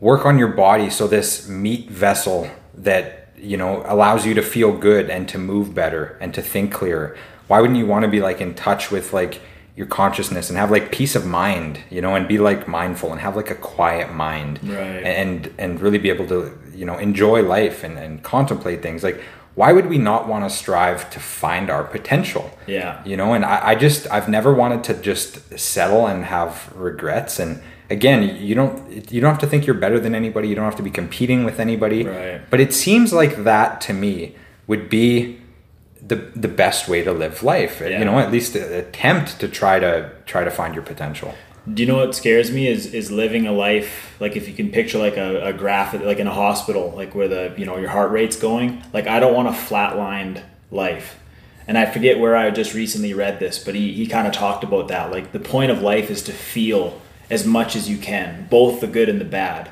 work on your body so this meat vessel that you know allows you to feel good and to move better and to think clearer. Why wouldn't you want to be like in touch with like your consciousness and have like peace of mind you know and be like mindful and have like a quiet mind Right. and and really be able to you know enjoy life and, and contemplate things like why would we not want to strive to find our potential Yeah. you know and I, I just i've never wanted to just settle and have regrets and again you don't you don't have to think you're better than anybody you don't have to be competing with anybody Right. but it seems like that to me would be the the best way to live life Yeah. you know at least attempt to try to try to find your potential. Do you know what scares me is is living a life like if you can picture like a, a graph like in a hospital like where the you know your heart rate's going like I don't want a flatlined life. And I forget where I just recently read this but he, he kind of talked about that like the point of life is to feel as much as you can both the good and the bad.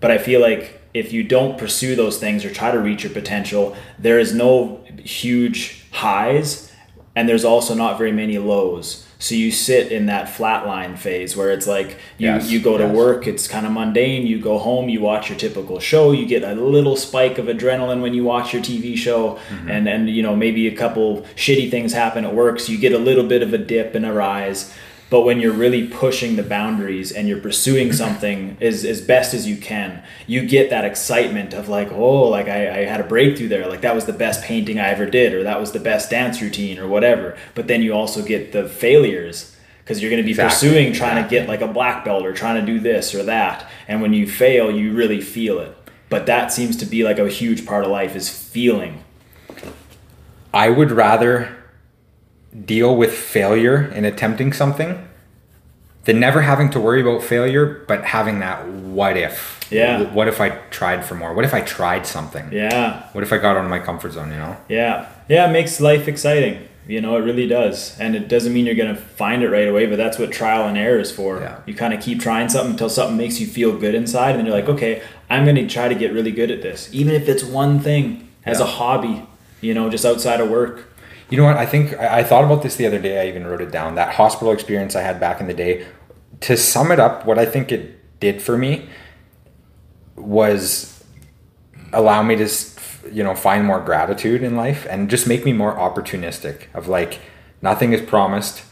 But I feel like if you don't pursue those things or try to reach your potential, there is no huge highs and there's also not very many lows. So you sit in that flatline phase where it's like you, Yes, you go to yes. work, it's kind of mundane, you go home, you watch your typical show, you get a little spike of adrenaline when you watch your TV show mm-hmm. and and you know maybe a couple shitty things happen at work, so you get a little bit of a dip and a rise. But when you're really pushing the boundaries and you're pursuing something as, as best as you can, you get that excitement of like, oh, like I, I had a breakthrough there. Like that was the best painting I ever did, or that was the best dance routine, or whatever. But then you also get the failures because you're going to be Exactly, pursuing trying exactly. to get like a black belt or trying to do this or that. And when you fail, you really feel it. But that seems to be like a huge part of life is feeling. I would rather deal with failure in attempting something than never having to worry about failure, but having that what if. Yeah. What if I tried for more? What if I tried something? Yeah. What if I got out of my comfort zone, you know? Yeah. Yeah, it makes life exciting. You know, it really does. And it doesn't mean you're going to find it right away, but that's what trial and error is for. Yeah. You kind of keep trying something until something makes you feel good inside. And then you're like, okay, I'm going to try to get really good at this. Even if it's one thing as Yeah. a hobby, you know, just outside of work. You know what? I think I, I thought about this the other day. I even wrote it down. That hospital experience I had back in the day. To sum it up, what I think it did for me was allow me to, you know, find more gratitude in life and just make me more opportunistic. Of like, nothing is promised.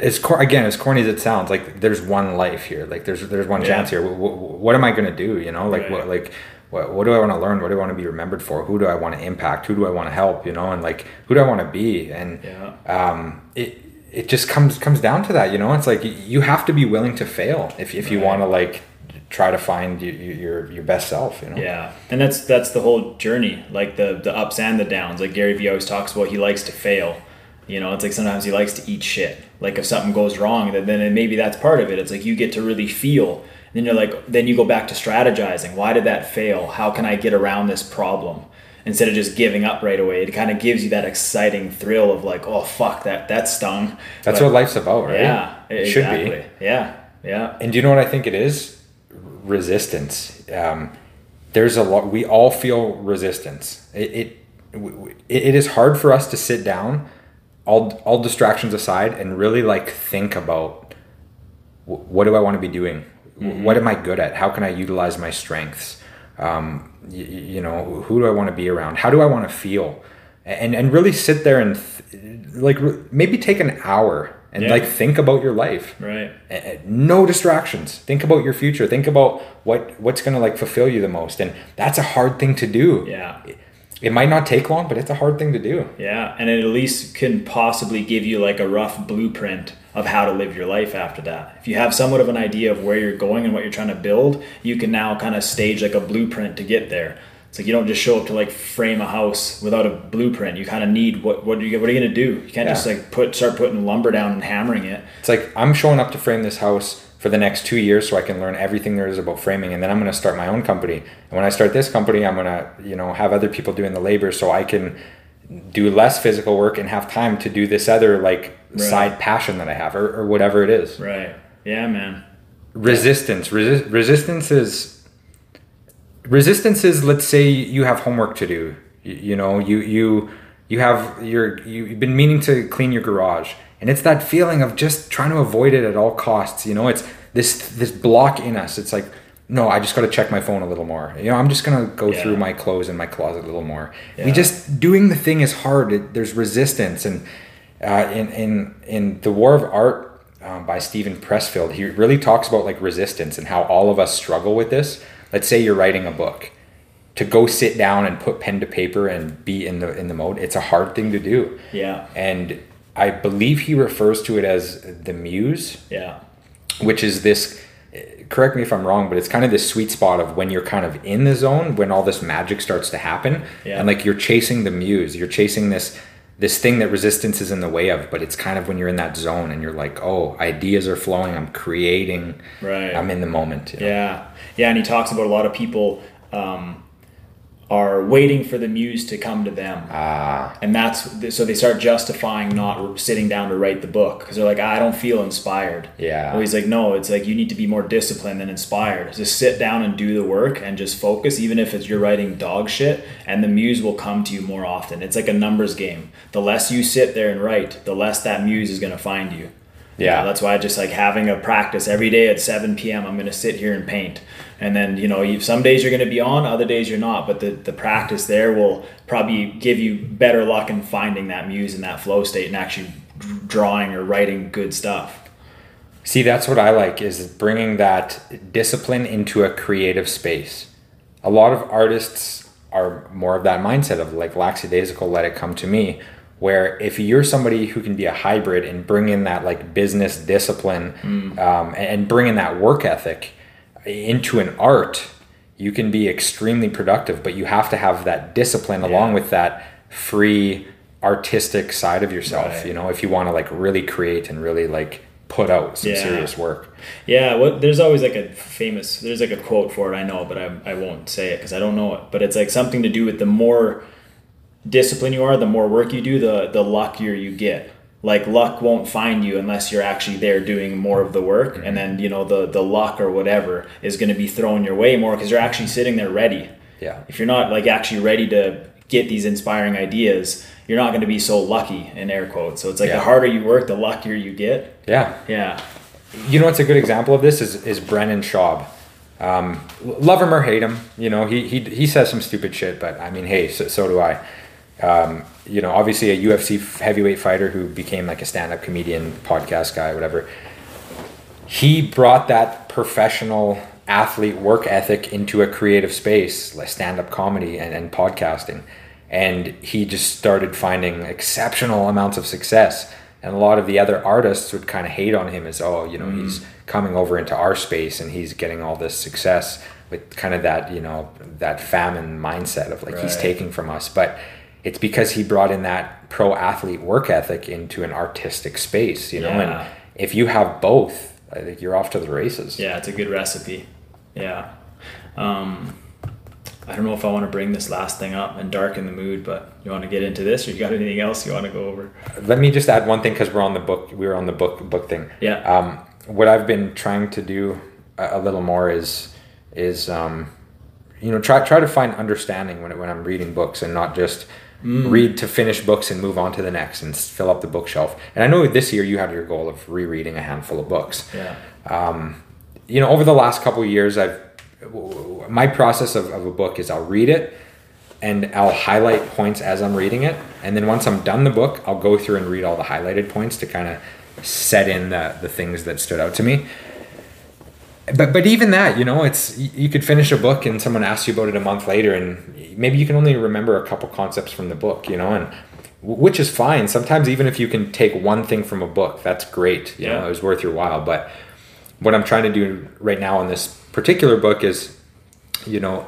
As cor- again as corny as it sounds, like there's one life here. Like there's there's one Yeah. chance here. What, what am I gonna do? You know, like Right. what like what, what do I want to learn? What do I want to be remembered for? Who do I want to impact? Who do I want to help? You know, and like who do I want to be? And Yeah. um, it it just comes comes down to that. You know, it's like you have to be willing to fail if if you Right. want to like try to find your your your best self. You know. Yeah, and that's that's the whole journey, like the the ups and the downs. Like Gary Vee always talks about, he likes to fail. You know, it's like sometimes he likes to eat shit. Like if something goes wrong, then then maybe that's part of it. It's like you get to really feel. Then you're like, then you go back to strategizing. Why did that fail? How can I get around this problem? Instead of just giving up right away, it kind of gives you that exciting thrill of like, oh fuck, that that stung. That's But- what life's about, right? Yeah, it should exactly. be. Yeah, yeah, And do you know what I think it is? Resistance. Um, there's a lot. We all feel resistance. It it, it is hard for us to sit down, all all distractions aside, and really like think about what do I want to be doing? Wh- What am I good at? How can I utilize my strengths? Um, you, you know, who do I want to be around? How do I want to feel? And and really sit there and th- like maybe take an hour and Yeah. like think about your life. Right. No distractions think about your future think about what what's going to like fulfill you the most and that's a hard thing to do Yeah. it might not take long but it's a hard thing to do Yeah, and it at least can possibly give you like a rough blueprint of how to live your life after that. If you have somewhat of an idea of where you're going and what you're trying to build, you can now kind of stage like a blueprint to get there. It's like you don't just show up to like frame a house without a blueprint. You kind of need what what are you what are you gonna do? You can't just like put start putting lumber down and hammering it. it's like i'm showing up to frame this house for the next two years so i can learn everything there is about framing and then i'm going to start my own company and when i start this company i'm going to you know have other people doing the labor so i can do less physical work and have time to do this other like Right. side passion that i have or, or whatever it is Right. Yeah, man. resistance Resi- resistance is resistance is let's say you have homework to do you, you know you you you have your you, you've been meaning to clean your garage and it's that feeling of just trying to avoid it at all costs you know it's this this block in us it's like no i just got to check my phone a little more you know i'm just gonna go Yeah. through my clothes in my closet a little more Yeah. we just doing the thing is hard it, there's resistance and uh, in in in the war of art um, by Steven Pressfield, he really talks about like resistance and how all of us struggle with this. Let's say you're writing a book, to go sit down and put pen to paper and be in the in the mode. It's a hard thing to do, Yeah. and I believe he refers to it as the muse, Yeah. which is this. Correct me if I'm wrong, but it's kind of this sweet spot of when you're kind of in the zone, when all this magic starts to happen, Yeah. and like you're chasing the muse, you're chasing this this thing that resistance is in the way of, but it's kind of when you're in that zone and you're like, oh, ideas are flowing, I'm creating, Right. I'm in the moment. you know? Yeah, yeah, and he talks about a lot of people um, are waiting for the muse to come to them, Ah, and that's so they start justifying not sitting down to write the book because they're like, I don't feel inspired. Yeah. Well, he's like, no, it's like you need to be more disciplined than inspired. Just sit down and do the work and just focus, even if it's you're writing dog shit, and the muse will come to you more often. It's like a numbers game. The less you sit there and write, the less that muse is gonna find you. Yeah. that's why just like having a practice every day at 7 p.m. I'm gonna sit here and paint, and then you know, you, some days you're gonna be on, other days you're not. But the the practice there will probably give you better luck in finding that muse in that flow state and actually drawing or writing good stuff. See, that's what I like is bringing that discipline into a creative space. A lot of artists are more of that mindset of like lackadaisical, let it come to me. Where if you're somebody who can be a hybrid and bring in that like business discipline um, and- bring in that work ethic into an art, you can be extremely productive. But you have to have that discipline along with that free artistic side of yourself. Right. You know, if you want to like really create and really like put out some Yeah. serious work. Yeah, what there's always like a famous there's like a quote for it I know, but I, I won't say it because I don't know it. But it's like something to do with the more disciplined you are, the more work you do, the the luckier you get. Like luck won't find you unless you're actually there doing more of the work, and then you know the the luck or whatever is going to be thrown your way more because you're actually sitting there ready. Yeah. If you're not like actually ready to get these inspiring ideas, you're not going to be so lucky in air quotes. So it's like Yeah. the harder you work, the luckier you get. Yeah. Yeah. You know what's a good example of this is is Brendan Schaub. Um, love him or hate him, you know, he, he, he says some stupid shit, but I mean, hey, so, so do I. Um, you know, obviously a UFC heavyweight fighter who became like a stand-up comedian, podcast guy, whatever. He brought that professional athlete work ethic into a creative space, like stand-up comedy and, and podcasting. And he just started finding exceptional amounts of success. And a lot of the other artists would kind of hate on him as, oh, you know, he's coming over into our space and he's getting all this success with kind of that, you know, that famine mindset of like he's taking from us. But it's because he brought in that pro athlete work ethic into an artistic space, you know, Yeah. and if you have both, I think you're off to the races. Yeah, it's a good recipe. Yeah. Um, I don't know if I want to bring this last thing up and darken the mood, but you want to get into this, or you got anything else you want to go over? Let me just add one thing because we're on the book. We were on the book book thing. Yeah. Um, what I've been trying to do a, a little more is is um, you know try try to find understanding when when I'm reading books and not just Mm. read to finish books and move on to the next and fill up the bookshelf. And I know this year you had your goal of rereading a handful of books. Yeah. Um, you know over the last couple of years i've my process of, of a book is i'll read it and i'll highlight points as i'm reading it and then once i'm done the book i'll go through and read all the highlighted points to kind of set in the the things that stood out to me. But but even that, you know, it's you could finish a book and someone asks you about it a month later, and maybe you can only remember a couple concepts from the book, you know, and which is fine. Sometimes even if you can take one thing from a book, that's great. You Yeah. know, it was worth your while. But what I'm trying to do right now on this particular book is, you know,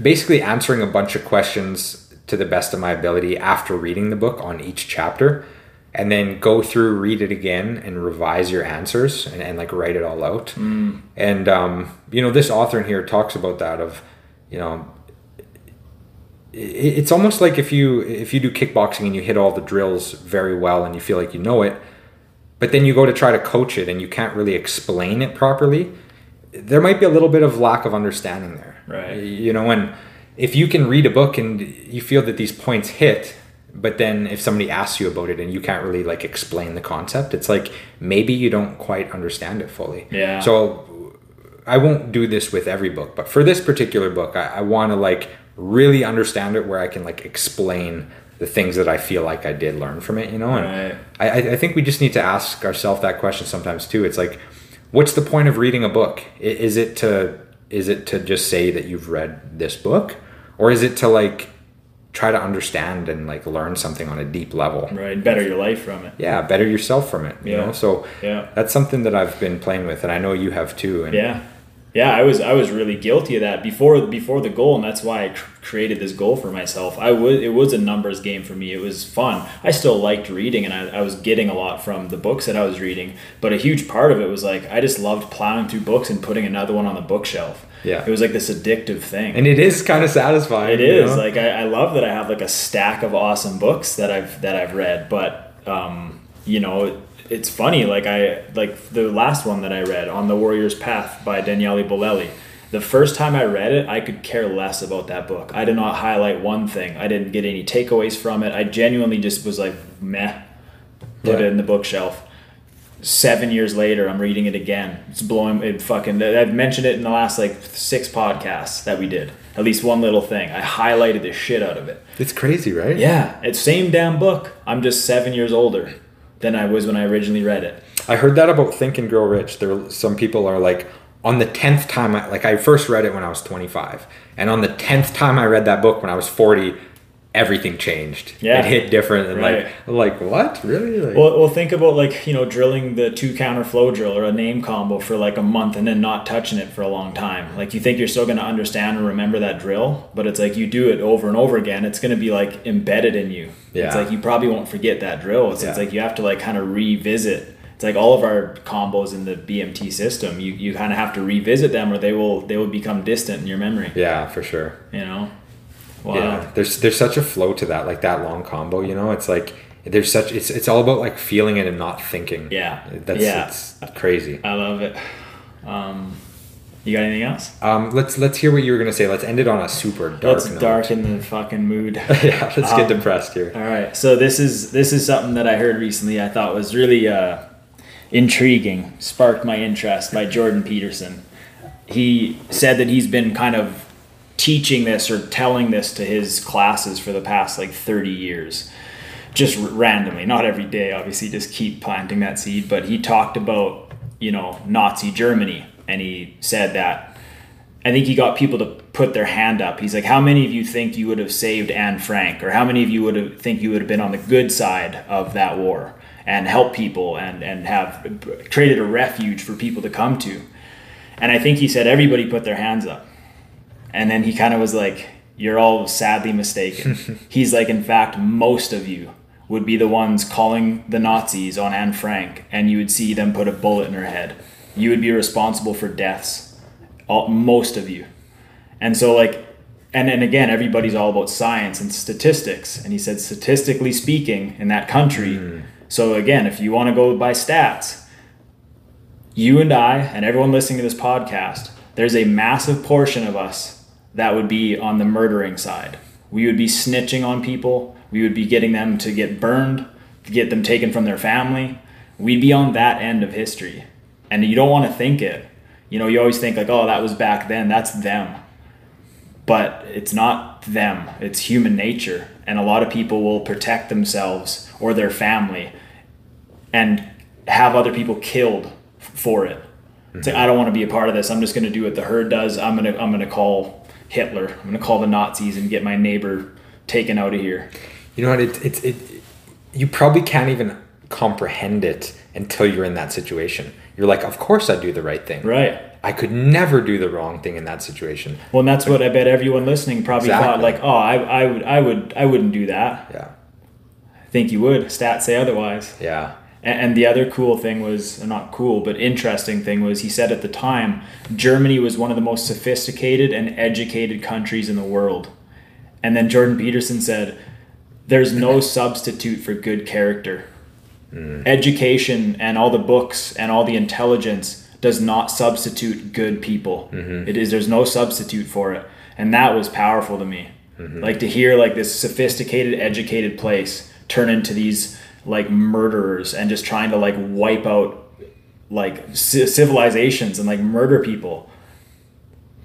basically answering a bunch of questions to the best of my ability after reading the book on each chapter and then go through read it again and revise your answers and, and like write it all out. And um, you know this author in here talks about that of you know it, it's almost like if you if you do kickboxing and you hit all the drills very well and you feel like you know it but then you go to try to coach it and you can't really explain it properly there might be a little bit of lack of understanding there. Right. you know and if you can read a book and you feel that these points hit but then if somebody asks you about it and you can't really like explain the concept it's like maybe you don't quite understand it fully Yeah. so i won't do this with every book but for this particular book i, I want to like really understand it where i can like explain the things that i feel like i did learn from it you know and Right. I, I I think we just need to ask ourselves that question sometimes too. It's like, what's the point of reading a book? Is it to is it to just say that you've read this book, or is it to like try to understand and like learn something on a deep level? Right. Better your life from it. Yeah, better yourself from it. You Yeah. know, so Yeah. that's something that I've been playing with, and I know you have too. And Yeah, yeah. I was I was really guilty of that before before the goal, and that's why I cr- created this goal for myself. I was it was a numbers game for me. It was fun. I still liked reading, and I, I was getting a lot from the books that I was reading. But a huge part of it was like I just loved plowing through books and putting another one on the bookshelf. Yeah. it was like this addictive thing. and it is kind of satisfying. It is. know? like I, I love that I have like a stack of awesome books that I've that I've read, but um, you know it's funny like I like the last one that I read on the Warrior's Path by Daniele Bolelli. The first time I read it, I could care less about that book. I did not highlight one thing. I didn't get any takeaways from it. I genuinely just was like meh, put Yeah. it in the bookshelf. Seven years later, I'm reading it again. It's blowing it fucking. I've mentioned it in the last like six podcasts that we did. At least one little thing. I highlighted the shit out of it. it's crazy, right? Yeah, it's same damn book. I'm just seven years older than I was when I originally read it. I heard that about Think and Grow Rich. There, some people are like, on the tenth time, I, like I first read it when I was twenty five, and on the tenth time I read that book when I was forty, everything changed. Yeah. it hit different, and Right. like, like what really? Like, Well, well, think about like you know drilling the two counter flow drill or a name combo for like a month and then not touching it for a long time. Like you think you're still going to understand and remember that drill, but it's like you do it over and over again. It's going to be like embedded in you. It's Yeah. like you probably won't forget that drill. It's, it's like you have to like kind of revisit. It's like all of our combos in the BMT system. You you kind of have to revisit them or they will they will become distant in your memory. yeah, for sure. You know. Wow. Yeah, there's there's such a flow to that, like that long combo. You know, it's like there's such it's it's all about like feeling it and not thinking. Yeah. that's Yeah. it's crazy. I love it. Um, you got anything else? Um, let's let's hear what you were gonna say. Let's end it on a super dark. Let's note. darken the fucking mood. yeah, let's get Um, depressed here. All right. So this is this is something that I heard recently. I thought was really uh, intriguing. Sparked my interest by Jordan Peterson. He said that he's been kind of teaching this or telling this to his classes for the past like 30 years just randomly not every day obviously just keep planting that seed but he talked about you know nazi germany and he said that I think he got people to put their hand up. He's like, "How many of you think you would have saved Anne Frank, or how many of you would have think you would have been on the good side of that war and helped people and and have created a refuge for people to come to?" And I think he said everybody put their hands up, and then he kind of was like, "You're all sadly mistaken." He's like, "In fact, most of you." Would be the ones calling the Nazis on Anne Frank, and you would see them put a bullet in her head. You would be responsible for deaths all, most of you and so like and then again everybody's all about science and statistics and he said statistically speaking in that country hmm. so again if you want to go by stats you and i and everyone listening to this podcast there's a massive portion of us that would be on the murdering side. We would be snitching on people. We would be getting them to get burned to get them taken from their family. We'd be on that end of history. And you don't want to think it. You know you always think like oh that was back then. That's them. But it's not them. It's human nature. And a lot of people will protect themselves or their family and have other people killed f- for it. It's like mm-hmm. I don't want to be a part of this. I'm just going to do what the herd does. I'm gonna I'm gonna call Hitler. I'm gonna call the Nazis and get my neighbor taken out of here. You know what? It, it, it, you probably can't even comprehend it until you're in that situation. You're like, of course I do the right thing. Right. I could never do the wrong thing in that situation. Well, and that's what I bet everyone listening probably thought. Like, oh, I, I would I would I wouldn't do that. Yeah. I think you would. Stats say otherwise. Yeah. And, the other cool thing was uh, not cool, but interesting thing was he said at the time Germany was one of the most sophisticated and educated countries in the world. And then Jordan Peterson said, "There's no substitute for good character. Hmm. Education and all the books and all the intelligence does not substitute good people. Mm-hmm. It is there's no substitute for it." And that was powerful to me. Mm-hmm. Like to hear like this sophisticated, educated place turn into these like murderers and just trying to like wipe out like ci- civilizations and like murder people.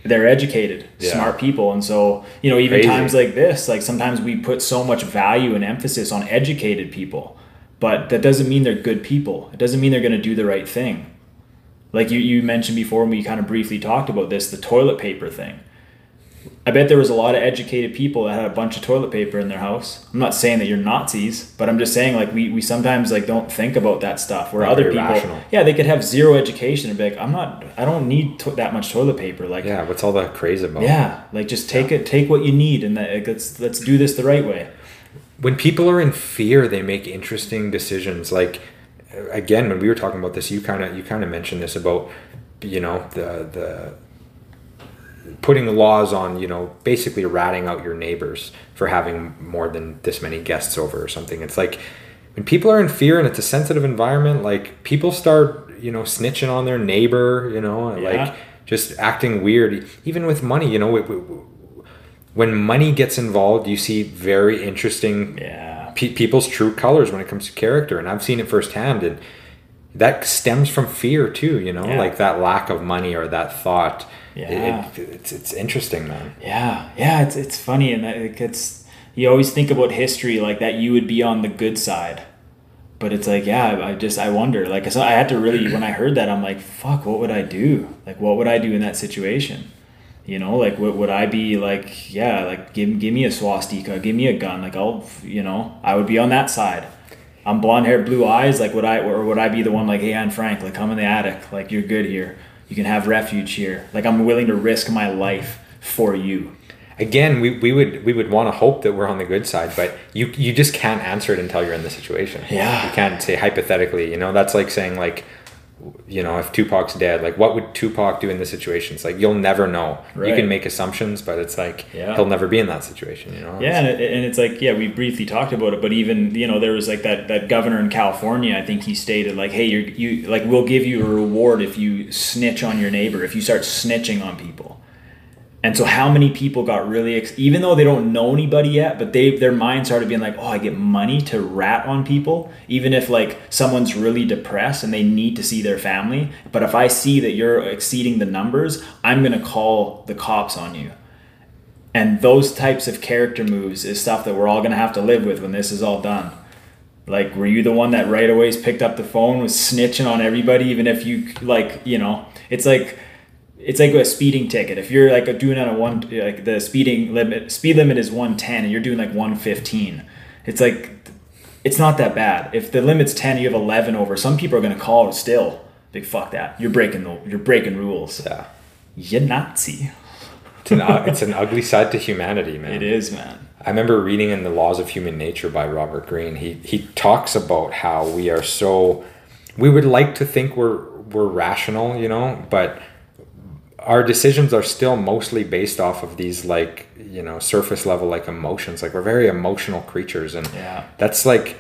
They're educated, Yeah. smart people, and so you know even Crazy. times like this, like sometimes we put so much value and emphasis on educated people, but that doesn't mean they're good people. It doesn't mean they're going to do the right thing. Like you, you mentioned before, when we kind of briefly talked about this, the toilet paper thing. I bet there was a lot of educated people that had a bunch of toilet paper in their house. I'm not saying that you're Nazis, but I'm just saying like we, we sometimes like don't think about that stuff. Where Not other people, rational. yeah, they could have zero education and be like, I'm not, I don't need to- that much toilet paper. Like, yeah, Yeah. What's all that craze about? Yeah, like just take it, take what you need, and that, like, let's let's do this the right way. when people are in fear they make interesting decisions like again when we were talking about this you kind of you kind of mentioned this about you know the the putting laws on you know basically ratting out your neighbors for having more than this many guests over or something. It's like when people are in fear and it's a sensitive environment like people start you know snitching on their neighbor you know Yeah. like just acting weird. Even with money you know it- it- when money gets involved you see very interesting Yeah, pe- people's true colors when it comes to character. And i've seen it firsthand and that stems from fear too you know Yeah. like that lack of money or that thought Yeah. it, it's, it's interesting man yeah, yeah. It's it's funny, and that it gets you always think about history like that. You would be on the good side. But it's like, yeah, I I just I wonder. Like, so I had to really when I heard that, I'm like, fuck, what would I do? Like, what would I do in that situation? You know, like, what would I be like? Yeah, like, give give me a swastika, give me a gun. Like, I'll, you know, I would be on that side. I'm blonde hair, blue eyes. Like, would I or would I be the one like, hey, Anne Frank, like, come in the attic. Like, you're good here. You can have refuge here. Like, I'm willing to risk my life for you. again we, we would we would want to hope that we're on the good side but you you just can't answer it until you're in the situation Yeah. you can't say hypothetically you know that's like saying like you know if tupac's dead like what would tupac do in this situation it's like you'll never know you can make assumptions but it's like Yeah. he'll never be in that situation you know Yeah, and, it, and it's like, yeah, we briefly talked about it, but even you know, there was like that that governor in California. I think he stated like, hey, you're you like we'll give you a reward if you snitch on your neighbor, if you start snitching on people. And so, how many people got really, ex- even though they don't know anybody yet, but they their mind started being like, oh, I get money to rat on people, even if like someone's really depressed and they need to see their family. But if I see that you're exceeding the numbers, I'm gonna call the cops on you. And those types of character moves is stuff that we're all gonna have to live with when this is all done. Like, were you the one that right away picked up the phone, was snitching on everybody, even if you like, you know, it's like, it's like a speeding ticket. If you're like doing on a one, like the speeding limit, speed limit is one ten, and you're doing like one fifteen. It's like, it's not that bad. If the limit's ten, you have eleven over. Some people are gonna call it still. Big fuck that. You're breaking the, you're breaking rules. yeah You Nazi. it's an, it's an ugly side to humanity man It is, man. I remember reading in The Laws of Human Nature by Robert Greene. He he talks about how we are so we would like to think we're we're rational, you know, but our decisions are still mostly based off of these like, you know, surface level like emotions. Like we're very emotional creatures and Yeah. that's like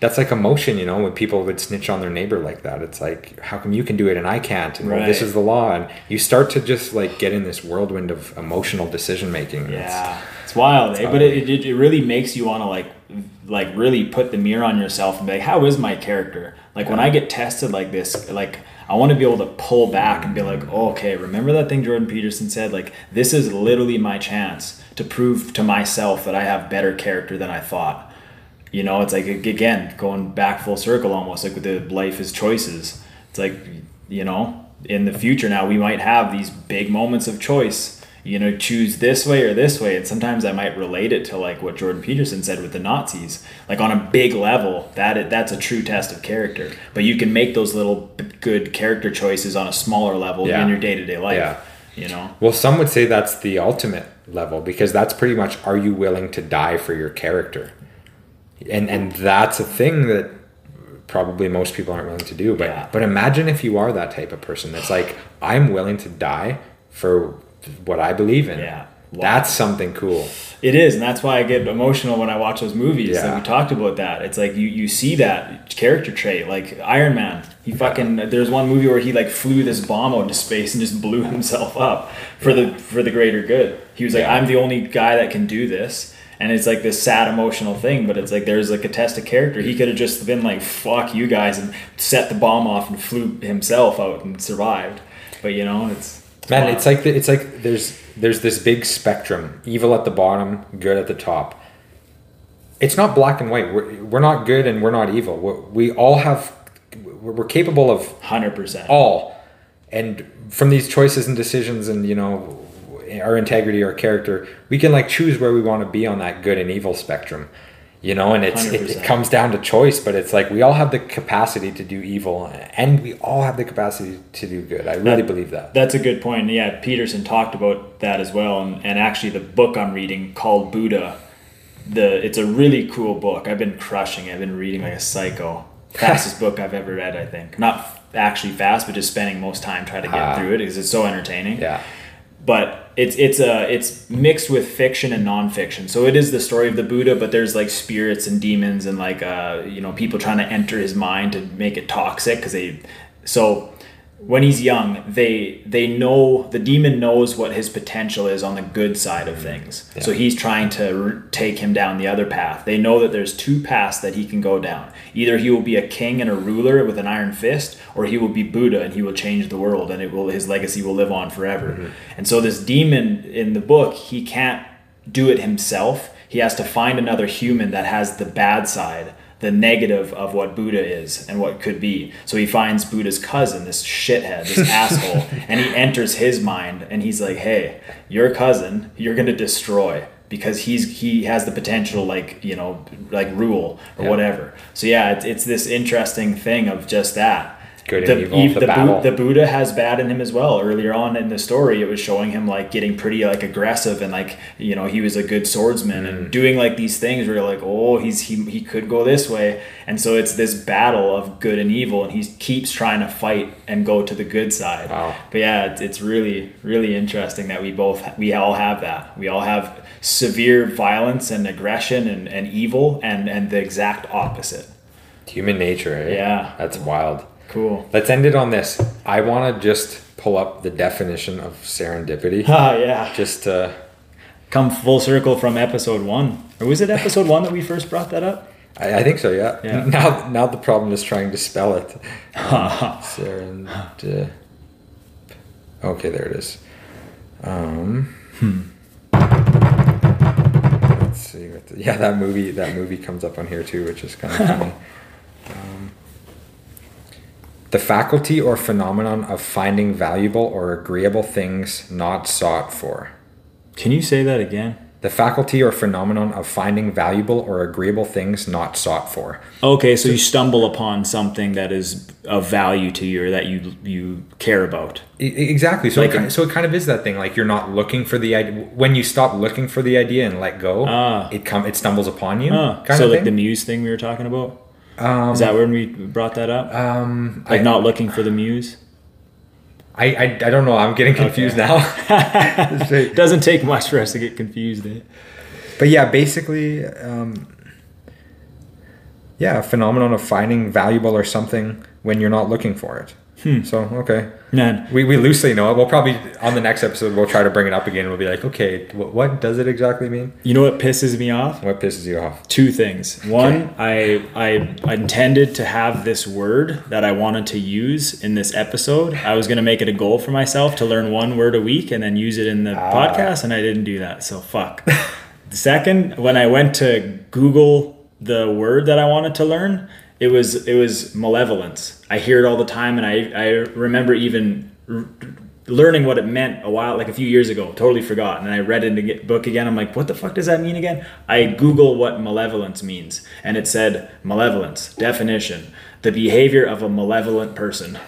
that's like emotion, you know, when people would snitch on their neighbor like that. It's like, how come you can do it and I can't? And well, this is the law. And you start to just like get in this whirlwind of emotional decision making. Yeah, it's wild, eh? but it, it, it really makes you want to like like really put the mirror on yourself and be like, how is my character? Like when I get tested like this, like I want to be able to pull back and be like, oh, okay, remember that thing Jordan Peterson said? Like this is literally my chance to prove to myself that I have better character than I thought. You know, it's like again going back full circle almost like with the life is choices. It's like you know, in the future now we might have these big moments of choice. You know, choose this way or this way, and sometimes I might relate it to like what Jordan Peterson said with the Nazis. Like on a big level, that that's a true test of character. But you can make those little good character choices on a smaller level Yeah. in your day to day life. Yeah. You know, Well, some would say that's the ultimate level because that's pretty much are you willing to die for your character? And and that's a thing that probably most people aren't willing to do. But Yeah. but imagine if you are that type of person that's like I'm willing to die for what I believe in. Yeah. Wow. That's something cool. It is, and that's why I get emotional when I watch those movies. Yeah. Like we talked about that. It's like you, you see that character trait, like Iron Man. He fucking there's one movie where he like flew this bomb out into space and just blew himself up for the for the greater good. He was like, Yeah. I'm the only guy that can do this. And it's like this sad emotional thing, but it's like there's like a test of character. He could have just been like, fuck you guys and set the bomb off and flew himself out and survived. But you know, it's Man, it's like the, it's like there's there's this big spectrum: evil at the bottom, good at the top. It's not black and white. We're, we're not good and we're not evil. We're, we all have we're we're capable of hundred percent. all, and from these choices and decisions, and you know our integrity, our character, we can like choose where we want to be on that good and evil spectrum. You know, and it's it, it comes down to choice, but it's like we all have the capacity to do evil, and we all have the capacity to do good. I really That- believe that. That's a good point. Yeah, Peterson talked about that as well, and, and actually the book I'm reading called Buddha, the it's a really cool book. I've been crushing it. I've been reading like a psycho. Fastest book I've ever read, I think. Not actually fast, but just spending most time trying to get Ah. through it because it's so entertaining Yeah. But it's it's a it's mixed with fiction and nonfiction. So it is the story of the Buddha, but there's like spirits and demons and like uh you know people trying to enter his mind to make it toxic because they so when he's young they they know the demon knows what his potential is on the good side of mm, things. so he's trying to r- take him down the other path. They know that there's two paths that he can go down. Either he will be a king and a ruler with an iron fist or he will be buddha and he will change the world and it will his legacy will live on forever. Mm-hmm. And so this demon in the book he can't do it himself. He has to find another human that has the bad side the negative of what Buddha is and what could be. So he finds Buddha's cousin, this shithead, this asshole, and he enters his mind and he's like, "Hey, your cousin, you're going to destroy because he's he has the potential like, you know, like rule or Yeah. whatever." So yeah, it's, it's this interesting thing of just that. Good the, and evil, ev- the the. Bu- the Buddha has bad in him as well. Earlier on in the story, it was showing him like getting pretty like aggressive and like you know he was a good swordsman Mm. and doing like these things where you're like, oh, he's he he could go this way, and so it's this battle of good and evil, and he keeps trying to fight and go to the good side. Wow. But yeah, it's, it's really really interesting that we both we all have that. We all have severe violence and aggression and, and evil and and the exact opposite. Human nature, eh? Yeah. That's wild. Cool. Let's end it on this. I want to just pull up the definition of serendipity. Ah, yeah. just uh, come full circle from episode one. Or was it episode one that we first brought that up? I, I think so, yeah. Yeah. Now, now the problem is trying to spell it. Um, Serendip. Okay, there it is. Um, Let's see. What the, yeah, that movie. That movie comes up on here too, which is kind of funny. Um, the faculty or phenomenon of finding valuable or agreeable things not sought for. Can you say that again? The faculty or phenomenon of finding valuable or agreeable things not sought for. Okay, so you stumble upon something that is of value to you or that you you care about. Exactly. So, Like it, so it kind of is that thing. Like you're not looking for the idea. When you stop looking for the idea and let go, Ah. it come it stumbles upon you. Kind so like thing. the muse thing we were talking about. Is that when we brought that up? um, like I, not looking for the muse. I, I I don't know. I'm getting confused now. It doesn't take much for us to get confused. Eh? but yeah, basically, um, yeah, a phenomenon of finding valuable or something when you're not looking for it. Hmm. So okay, Man, we, we loosely know it. We'll probably on the next episode we'll try to bring it up again. We'll be like, okay, what, what does it exactly mean? you know what pisses me off? What pisses you off? two things. One, I I intended to have this word that I wanted to use in this episode. I was going to make it a goal for myself to learn one word a week and then use it in the podcast, and I didn't do that. So fuck. The Second, when I went to Google the word that I wanted to learn, it was it was malevolence. I hear it all the time, and I I remember even r- learning what it meant a while, like a few years ago. Totally forgot, and I read it in the book again. I'm like, what the fuck does that mean again? I Google what malevolence means, and it said malevolence definition: the behavior of a malevolent person.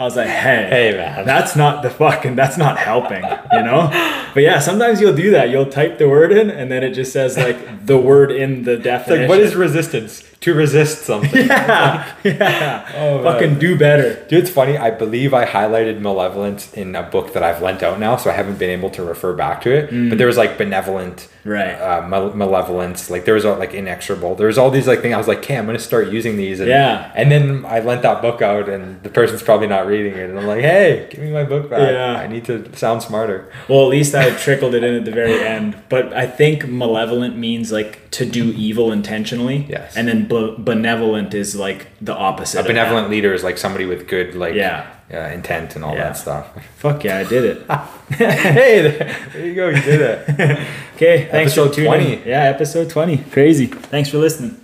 I was like, hey, Hey, man. that's not the fucking, that's not helping, you know? But yeah, sometimes you'll do that. You'll type the word in and then it just says like the word in the It's definition. like, what is resistance? To resist something. yeah, yeah. Oh, fucking man. do better. Dude, it's funny. I believe I highlighted malevolence in a book that I've lent out now, so I haven't been able to refer back to it. But there was like benevolent, Mm. Right. Uh, mal- malevolence. Like there was uh, like inexorable. There was all these like things. I was like, okay, I'm gonna start using these. And, Yeah. And then I lent that book out, and the person's probably not reading it, and I'm like, hey, give me my book back. Yeah. I need to sound smarter. Well, at least I trickled it in at the very end. But I think malevolent means like to do evil intentionally. Yes. And then be- benevolent is like the opposite. A benevolent leader is like somebody with good like Yeah. uh, intent and all Yeah. that stuff. Fuck yeah, I did it. hey, there, there you go. You did it. Okay, thanks Episode for tuning. 20. Yeah, episode 20. Crazy. Thanks for listening.